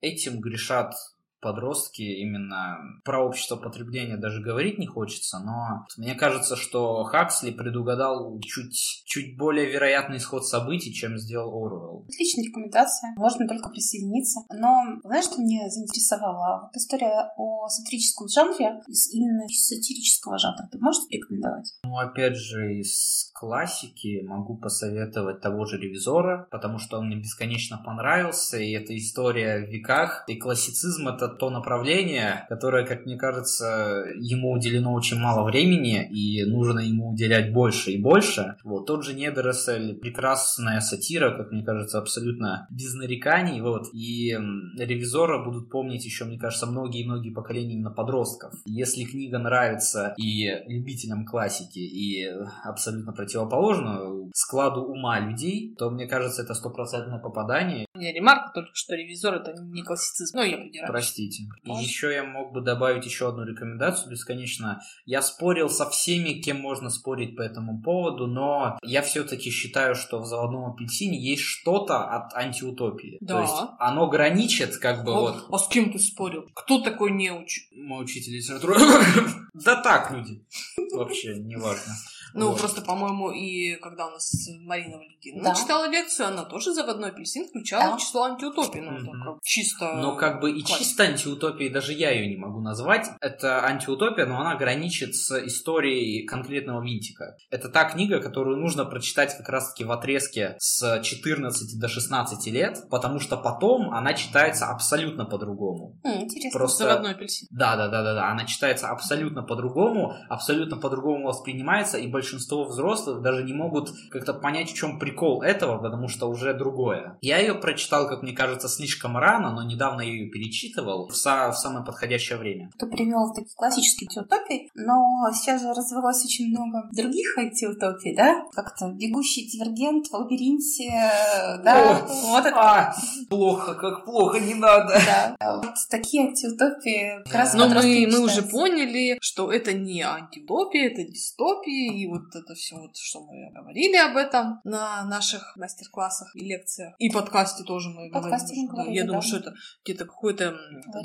этим грешат подростки, именно про общество потребления даже говорить не хочется, но мне кажется, что Хаксли предугадал чуть, чуть более вероятный исход событий, чем сделал Оруэлл. Отличная рекомендация, можно только присоединиться. Но знаешь, что меня заинтересовало? Вот история о сатирическом жанре, из именно сатирического жанра. Ты можешь рекомендовать? Ну, опять же, из классики могу посоветовать того же «Ревизора», потому что он мне бесконечно понравился, и эта история в веках, и классицизм — это то направление, которое, как мне кажется, ему уделено очень мало времени, и нужно ему уделять больше и больше. Вот, тот же «Недоросль», прекрасная сатира, как мне кажется, абсолютно без нареканий, вот, и «Ревизора» будут помнить еще, мне кажется, многие-многие поколения именно подростков. Если книга нравится и любителям классики, и абсолютно противоположно складу ума людей, то, мне кажется, это стопроцентное попадание. Меня ремарка только, что ревизор это не классицизм. Но я придираюсь. Простите. И еще я мог бы добавить еще одну рекомендацию бесконечно. Я спорил со всеми, кем можно спорить по этому поводу, но я все-таки считаю, что в «Заводном апельсине» есть что-то от антиутопии. Да. То есть оно граничит как бы А- вот... А с кем ты спорил? Кто такой неуч? Мой учитель литературы... <laughs> Да так, люди. Вообще, неважно. Ну, Вот. просто, по-моему, и когда у нас Марина Валентиновна Да. читала лекцию, она тоже заводной апельсин включала Да. число антиутопий. Ну, Мгм. так, чисто... Но как бы и классика. чисто антиутопией даже я ее не могу назвать. Это антиутопия, но она граничит с историей конкретного Винтика. Это та книга, которую нужно прочитать как раз-таки в отрезке с 14 до 16 лет, потому что потом она читается абсолютно по-другому. М, интересно. Просто... Заводной апельсин. Да, да, да, да, да. Она читается абсолютно по-другому, абсолютно по-другому воспринимается, и большинство взрослых даже не могут как-то понять, в чем прикол этого, потому что уже другое. Я ее прочитал, как мне кажется, слишком рано, но недавно я ее перечитывал в, са- в самое подходящее время. Ты привел такие классические антиутопии, но сейчас же развелось очень много других антиутопий, да? Как-то бегущий дивергент в лабиринте, э, да? Вот это. А, плохо, как плохо, не надо. Да. Вот такие антиутопии как раз Но мы, мы уже поняли, что это не антиутопия, это дистопия, и вот это все, вот, что мы говорили об этом на наших мастер-классах и лекциях. И подкасте тоже мы подкасте говорили. мы Да, говорили, Я думаю, да. что это где-то какое-то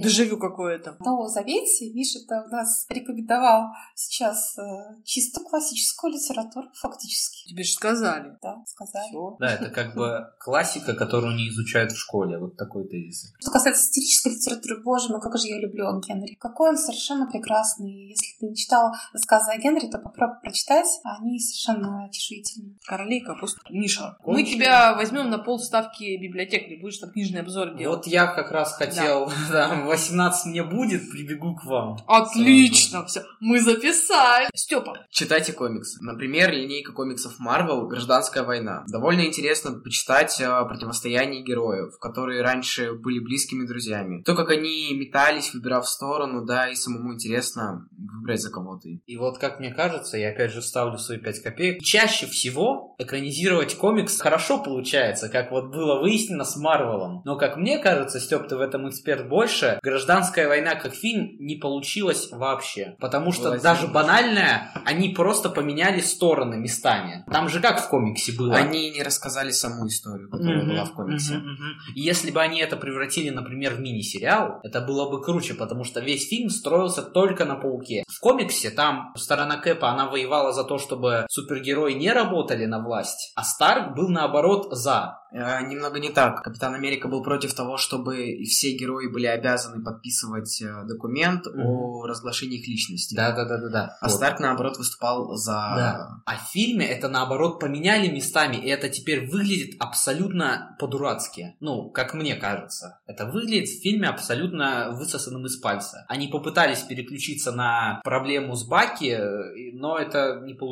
дежавю какое-то. Но заметьте, Миша это у нас рекомендовал сейчас э, чисто классическую литературу, фактически. Тебе же сказали. Да, сказали. Всё. Да, это как бы классика, которую не изучают в школе. Вот такой тезис. Что касается сатирической литературы, боже мой, как же я люблю Генри. Какой он совершенно прекрасный. Если ты не читал рассказы о Генри, то попробуй прочитать. Они совершенно чешуительные. Королей капуста. Миша, мы тебя возьмем на полставки библиотекаря, будешь там книжный обзор делать. Вот я как раз хотел, <laughs> да, 18 мне будет, прибегу к вам. Отлично, все, мы записали. Степа, Читайте комиксы. Например, линейка комиксов Marvel «Гражданская война». Довольно интересно почитать о противостоянии героев, которые раньше были близкими друзьями. То, как они метались, выбирав сторону, да, и самому интересно выбрать за кого-то. И вот, как мне кажется, я опять же ставлю свои 5 копеек, чаще всего экранизировать комикс хорошо получается, как вот было выяснено с Марвелом. Но, как мне кажется, Степ, ты в этом эксперт больше, «Гражданская война» как фильм не получилось вообще. Потому что Власти. даже банальное, они просто поменяли стороны местами. Там же как в комиксе было? Они не рассказали саму историю, которая Мгм, была в комиксе. мгм. И если бы они это превратили, например, в мини-сериал, это было бы круче, потому что весь фильм строился только на Пауке. В комиксе там сторона Кэпа, она воевала за то, чтобы супергерои не работали на власть, а Старк был наоборот за. Э, Немного не так. Капитан Америка был против того, чтобы все герои были обязаны подписывать э, документ Мгм. о разглашении их личности. Да-да-да-да-да. А Старк, наоборот, выступал за... Да. А в фильме это наоборот поменяли местами, и это теперь выглядит абсолютно по-дурацки. Ну, как мне кажется. Это выглядит в фильме абсолютно высосанным из пальца. Они попытались переключиться на проблему с Баки, э, но это не получилось.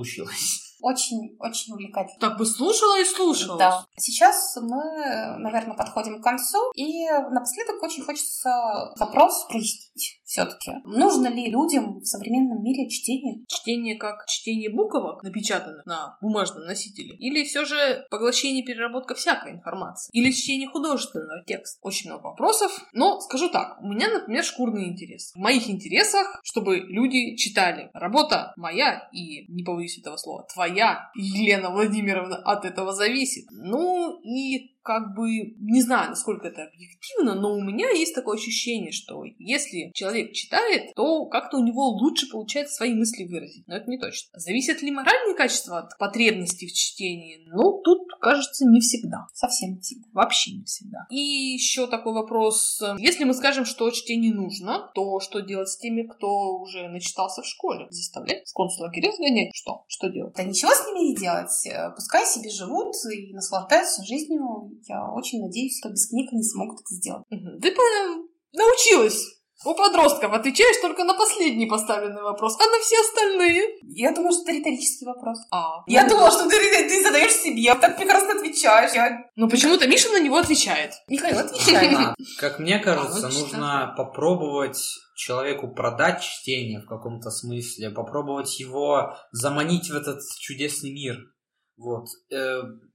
Очень, очень увлекательно. Так бы слушала и слушала. Да. Сейчас мы, наверное, подходим к концу, и напоследок очень хочется вопрос прояснить все-таки. Нужно ли людям в современном мире чтение? Чтение как чтение буквок, напечатанных на бумажном носителе, или все же поглощение переработка всякой информации, или чтение художественного текста. Очень много вопросов, но скажу так, у меня, например, шкурный интерес. В моих интересах, чтобы люди читали. Работа моя и, не побоюсь этого слова, твоя, Елена Владимировна, от этого зависит. Ну и как бы, не знаю, насколько это объективно, но у меня есть такое ощущение, что если человек читает, то как-то у него лучше получается свои мысли выразить. Но это не точно. Зависят ли моральные качества от потребностей в чтении? Ну, тут, кажется, не всегда. Совсем не всегда. Вообще не всегда. И еще такой вопрос. Если мы скажем, что чтение нужно, то что делать с теми, кто уже начитался в школе? Заставлять в концлагеря сгонять? Что? Что делать? Да ничего с ними не делать. Пускай себе живут и наслаждаются жизнью. Я очень надеюсь, что без книг они смогут это сделать. Мгм. Ты по- научилась у подростков отвечаешь только на последний поставленный вопрос, а на все остальные? Я думаю, что это риторический вопрос. А, Я ну, думала, что ты, ты задаешь себе, так прекрасно отвечаешь. Я... Ну почему-то Миша на него отвечает. Михаил, отвечай. А, <laughs> Как мне кажется, А, нужно попробовать человеку продать чтение в каком-то смысле, попробовать его заманить в этот чудесный мир. Вот.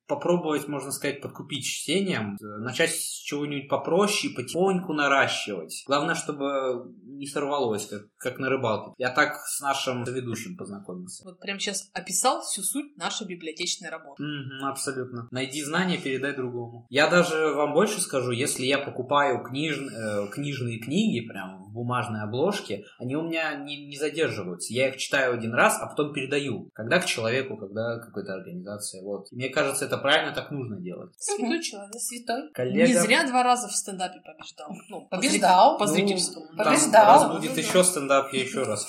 Попробовать, можно сказать, подкупить чтением, э, начать с чего-нибудь попроще и потихоньку наращивать. Главное, чтобы не сорвалось, как, как на рыбалке. Я так с нашим ведущим познакомился. Вот прямо сейчас описал всю суть нашей библиотечной работы. Мгм, абсолютно. Найди знания, передай другому. Я даже вам больше скажу, если я покупаю книж- э, книжные книги, прям в бумажной обложке, они у меня не, не задерживаются. Я их читаю один раз, а потом передаю. Когда к человеку, когда к какой-то организации. Вот. И мне кажется, это правильно так нужно делать. Святой человек. Святой. Коллега... Не зря два раза в стендапе побеждал. Ну, по Побеждал. По Ну, зрительскому. Там, Побеждал. раз будет еще стендап, я еще раз.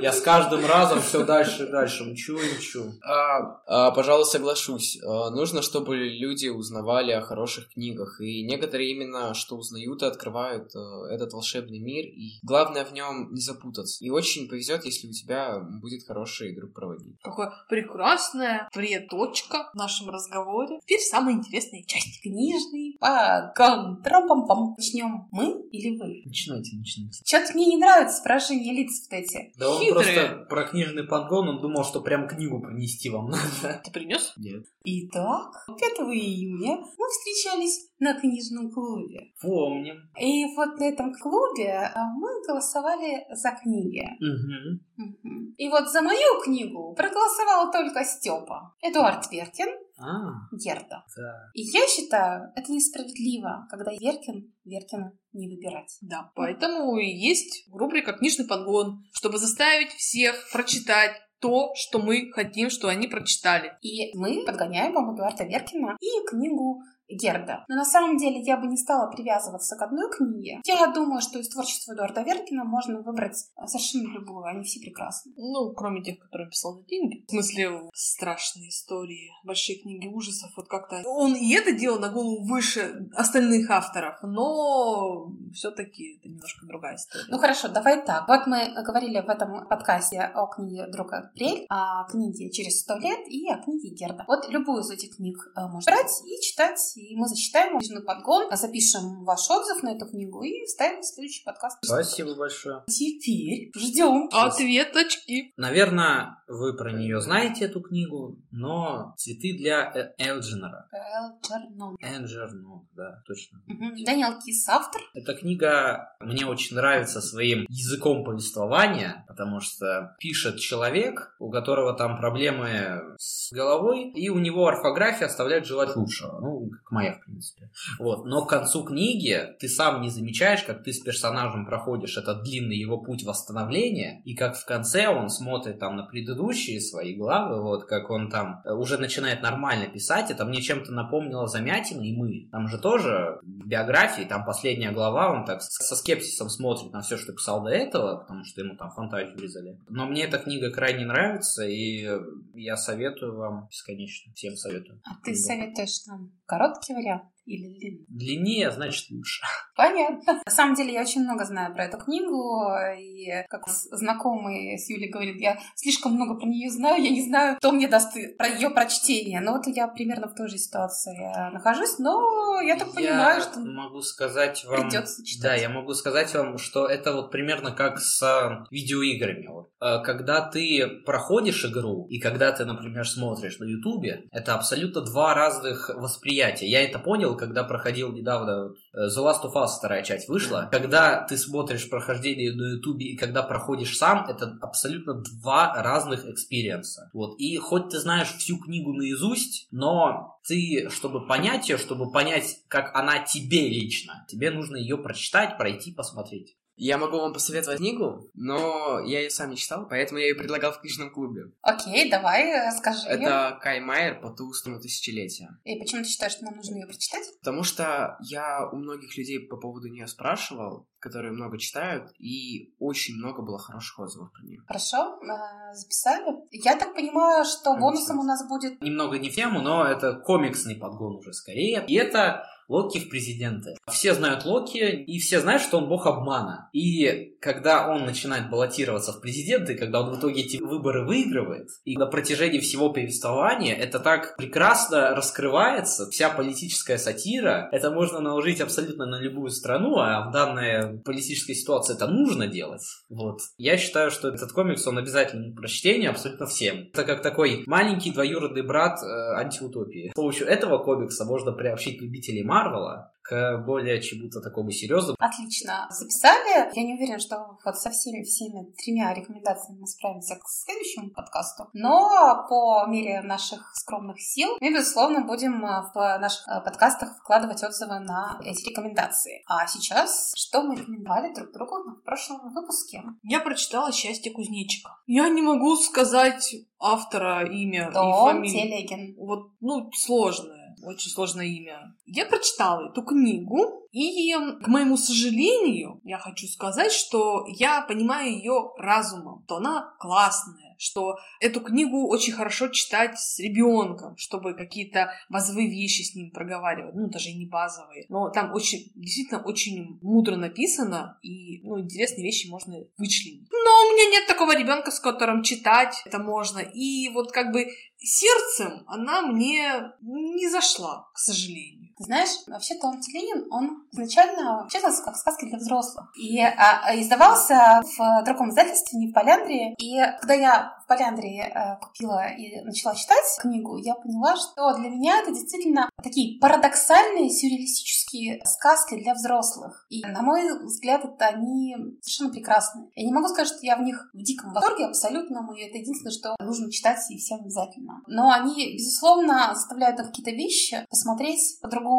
я с каждым разом все дальше и дальше мчу и мчу. А, а, пожалуй, соглашусь. А, нужно, чтобы люди узнавали о хороших книгах. И некоторые именно что узнают и открывают э, этот волшебный мир. И главное в нем не запутаться. И очень повезет, если у тебя будет хороший друг-проводник. Какая прекрасная предточка в нашем разговоре. Теперь самая интересная часть. Книжный погон. Трам-пам-пам. Начнем мы или вы? Начинайте, начинайте. Что-то мне не нравится выражение лиц вот эти. Да он Хитрые. просто про книжный подгон, он думал, что прям книгу принести вам надо. Ты принес? Нет. Итак, 5 июня мы встречались на книжном клубе. Помним. И вот на этом клубе а, мы голосовали за книги. Угу. Мгм. И вот за мою книгу проголосовал только Степа. Эдуард Веркин, А, Герда. да. И я считаю, это несправедливо, когда Веркин Веркина не выбирать. Да. Поэтому и есть рубрика «Книжный подгон», чтобы заставить всех прочитать то, что мы хотим, что они прочитали. И мы подгоняем вам Эдуарда Веркина и книгу Герда. Но на самом деле я бы не стала привязываться к одной книге. Я думаю, что из творчества Эдуарда Веркина можно выбрать а, совершенно любую, они все прекрасны. Ну, кроме тех, которые писал за деньги. В смысле, страшные истории, большие книги ужасов. Вот как-то он и это делал на голову выше остальных авторов, но все-таки это немножко другая история. Ну хорошо, давай так. Вот мы говорили в этом подкасте о книге «Друг Апрель», о книге «Через сто лет» и о книге Герда. Вот любую из этих книг э, можно брать и читать, и мы зачитаем книжный подгон, запишем ваш отзыв на эту книгу и вставим в следующий подкаст. Спасибо большое. Теперь ждем. Ответочки. Наверное, вы про нее знаете эту книгу, но «Цветы для Э- Элджинора». Элджернон. Энджернон, да, точно. Мгм. Даниэл Кис автор. Эта книга мне очень нравится своим языком повествования, потому что пишет человек, у которого там проблемы с головой, и у него орфография оставляет желать лучшего. Ну, как моя, в принципе. Вот. Но к концу книги ты сам не замечаешь, как ты с персонажем проходишь этот длинный его путь восстановления, и как в конце он смотрит там на предыдущие свои главы, вот как он там э, уже начинает нормально писать. Это мне чем-то напомнило Замятина и мы. Там же тоже биографии, там последняя глава, он так со скепсисом смотрит на все, что писал до этого, потому что ему там фантазию врезали. Но мне эта книга крайне нравится, и я советую вам бесконечно. Всем советую. А ты советуешь нам короткий вариант или длинный? Длиннее, значит лучше. Понятно. На самом деле я очень много знаю про эту книгу, и как знакомый с Юлей говорит, я слишком много про нее знаю, я не знаю, кто мне даст про ее прочтение. Но вот я примерно в той же ситуации нахожусь, но я так понимаю, я что могу сказать вам... придется читать. Да, я могу сказать вам, что это вот примерно как с э, видеоиграми. Вот. Э, Когда ты проходишь игру, и когда ты, например, смотришь на Ютубе, это абсолютно два разных восприятия. Я это понял, когда проходил недавно вот, э, The Last of Us вторая часть вышла. Когда ты смотришь прохождение на Ютубе и когда проходишь сам, это абсолютно два разных experience а. Вот. И хоть ты знаешь всю книгу наизусть, но ты, чтобы понять ее, чтобы понять, как она тебе лично, тебе нужно ее прочитать, пройти, посмотреть. Я могу вам посоветовать книгу, но я ее сам не читал, поэтому я ее предлагал в книжном клубе. Окей, давай, э, скажи. Это Кай Майер по ту сторону тысячелетия. И почему ты считаешь, что нам нужно ее прочитать? Потому что я у многих людей по поводу нее спрашивал, которые много читают, и очень много было хороших отзывов про нее. Хорошо, э, записали. Я так понимаю, что Конечно. бонусом у нас будет... Немного не в тему, но это комиксный подгон уже скорее. И это Локи в президенты. Все знают Локи, и все знают, что он бог обмана. И когда он начинает баллотироваться в президенты, когда он в итоге эти выборы выигрывает, и на протяжении всего повествования это так прекрасно раскрывается, вся политическая сатира, это можно наложить абсолютно на любую страну, а в данной политической ситуации это нужно делать. Вот. Я считаю, что этот комикс, он обязательно прочтение абсолютно всем. Это как такой маленький двоюродный брат э, антиутопии. С помощью этого комикса можно приобщить любителей Марвела к более чему-то такому серьезному. Отлично записали. Я не уверена, что вот со всеми всеми тремя рекомендациями мы справимся к следующему подкасту. Но по мере наших скромных сил мы, безусловно, будем э, в наших э, подкастах вкладывать отзывы на эти рекомендации. А сейчас, что мы рекомендовали друг другу в прошлом выпуске? Я прочитала «Счастье кузнечика». Я не могу сказать автора, имя и Том фамилию. Телегин. Вот, ну, сложное. Очень сложное имя. Я прочитала эту книгу, и, к моему сожалению, я хочу сказать, что я понимаю ее разумом, что она классная, что эту книгу очень хорошо читать с ребенком, чтобы какие-то базовые вещи с ним проговаривать, ну, даже и не базовые. Но там очень, действительно, очень мудро написано, и, ну, интересные вещи можно вычленить. Но у меня нет такого ребенка, с которым читать это можно. И вот как бы сердцем она мне не зашла, к сожалению. Знаешь, вообще Том Телегин, он изначально читался как сказки для взрослых. И а, а, издавался в другом издательстве, не в Поляндрии. И когда я в Поляндрии а, купила и начала читать книгу, я поняла, что для меня это действительно такие парадоксальные, сюрреалистические сказки для взрослых. И, на мой взгляд, это они совершенно прекрасные. Я не могу сказать, что я в них в диком восторге абсолютно, и это единственное, что нужно читать и всем обязательно. Но они, безусловно, заставляют на какие-то вещи посмотреть по-другому.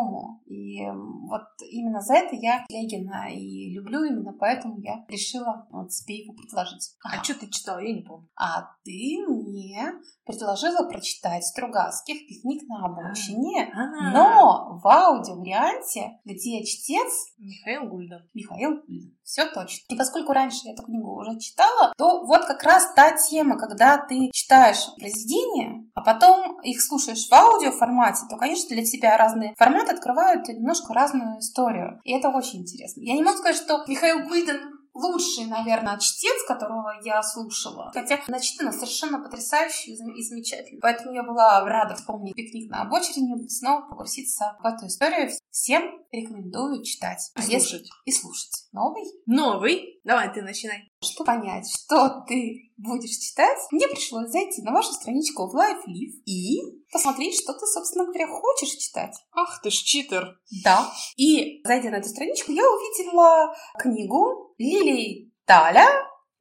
И вот именно за это я Легина и люблю, именно поэтому я решила вот себе его предложить. А что ты читала? Я не помню. А ты мне предложила прочитать Стругацких «Пикник на обочине», но в аудиоварианте, где чтец Михаил Гульдан. Михаил Гульдан. Все точно. И поскольку раньше я эту книгу уже читала, то вот как раз та тема, когда ты читаешь произведения, а потом их слушаешь в аудиоформате, то, конечно, для тебя разные форматы открывают немножко разную историю. И это очень интересно. Я не могу сказать, что Михаил Гульдан лучший, наверное, чтец, которого я слушала. Хотя начитано совершенно потрясающе и зам- и замечательно. Поэтому я была рада вспомнить пикник на обочине, снова погрузиться в эту историю. Всем рекомендую читать. И А если- слушать. И слушать. Новый? Новый. Давай, ты начинай. Чтобы понять, что ты будешь читать, мне пришлось зайти на вашу страничку в LifeLive и посмотреть, что ты, собственно говоря, хочешь читать. Ах ты ж читер. Да. И, зайдя на эту страничку, я увидела книгу Лилии Таля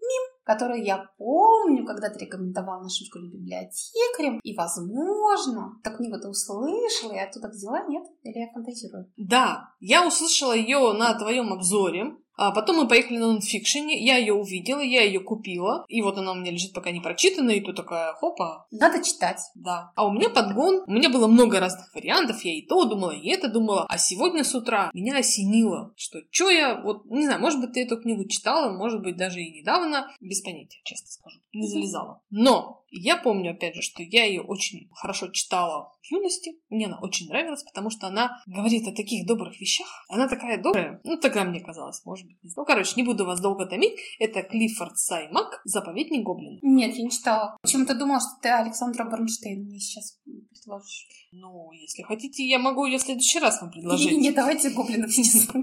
«Мим». которую я помню, когда ты рекомендовал нашим школьным библиотекарям, и, возможно, эту книгу ты услышала и оттуда взяла, нет? Или я фантазирую? Да, я услышала ее на твоем обзоре. А потом мы поехали на нонфикшене, я ее увидела, я ее купила, и вот она у меня лежит пока не прочитанная, и тут такая, хопа, Надо читать. да. А у меня подгон, у меня было много разных вариантов, я и то думала, и это думала, а сегодня с утра меня осенило, что чё я, вот, не знаю, может быть, ты эту книгу читала, может быть, даже и недавно, без понятия, честно скажу, не залезала. Но я помню, опять же, что я ее очень хорошо читала в юности, мне она очень нравилась, потому что она говорит о таких добрых вещах, она такая добрая, ну, тогда мне казалось, может быть. не знаю. Ну, короче, не буду вас долго томить, это Клиффорд Саймак «Заповедник гоблина». Нет, я не читала. Почему-то думала, что ты Александра Борнштейн мне сейчас предложишь. Ну, если хотите, я могу ее в следующий раз вам предложить. Не, давайте гоблинов сейчас. <laughs>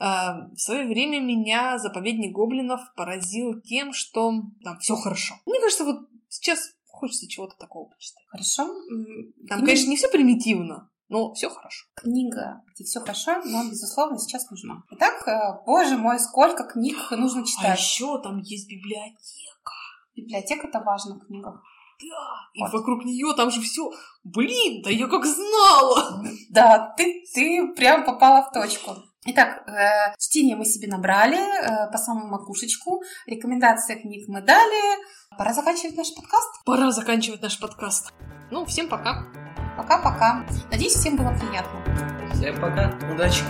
А, в свое время меня заповедник гоблинов поразил тем, что там все хорошо. Мне кажется, вот сейчас хочется чего-то такого почитать. Хорошо. Там, конечно, не все примитивно, но все хорошо. Книга, где все хорошо, но, безусловно, сейчас нужна. Итак, э, боже мой, сколько книг нужно А читать. еще там есть библиотека. Библиотека – это важно в книгах. Да, и Вот. вокруг нее там же все. Блин, да я как знала. Да, ты, ты прям попала в точку. Итак, э, чтение мы себе набрали э, по самому макушечку. Рекомендации книг мы дали. Пора заканчивать наш подкаст. Пора заканчивать наш подкаст. Ну, всем пока. Пока-пока. Надеюсь, всем было приятно. Всем пока. Удачи!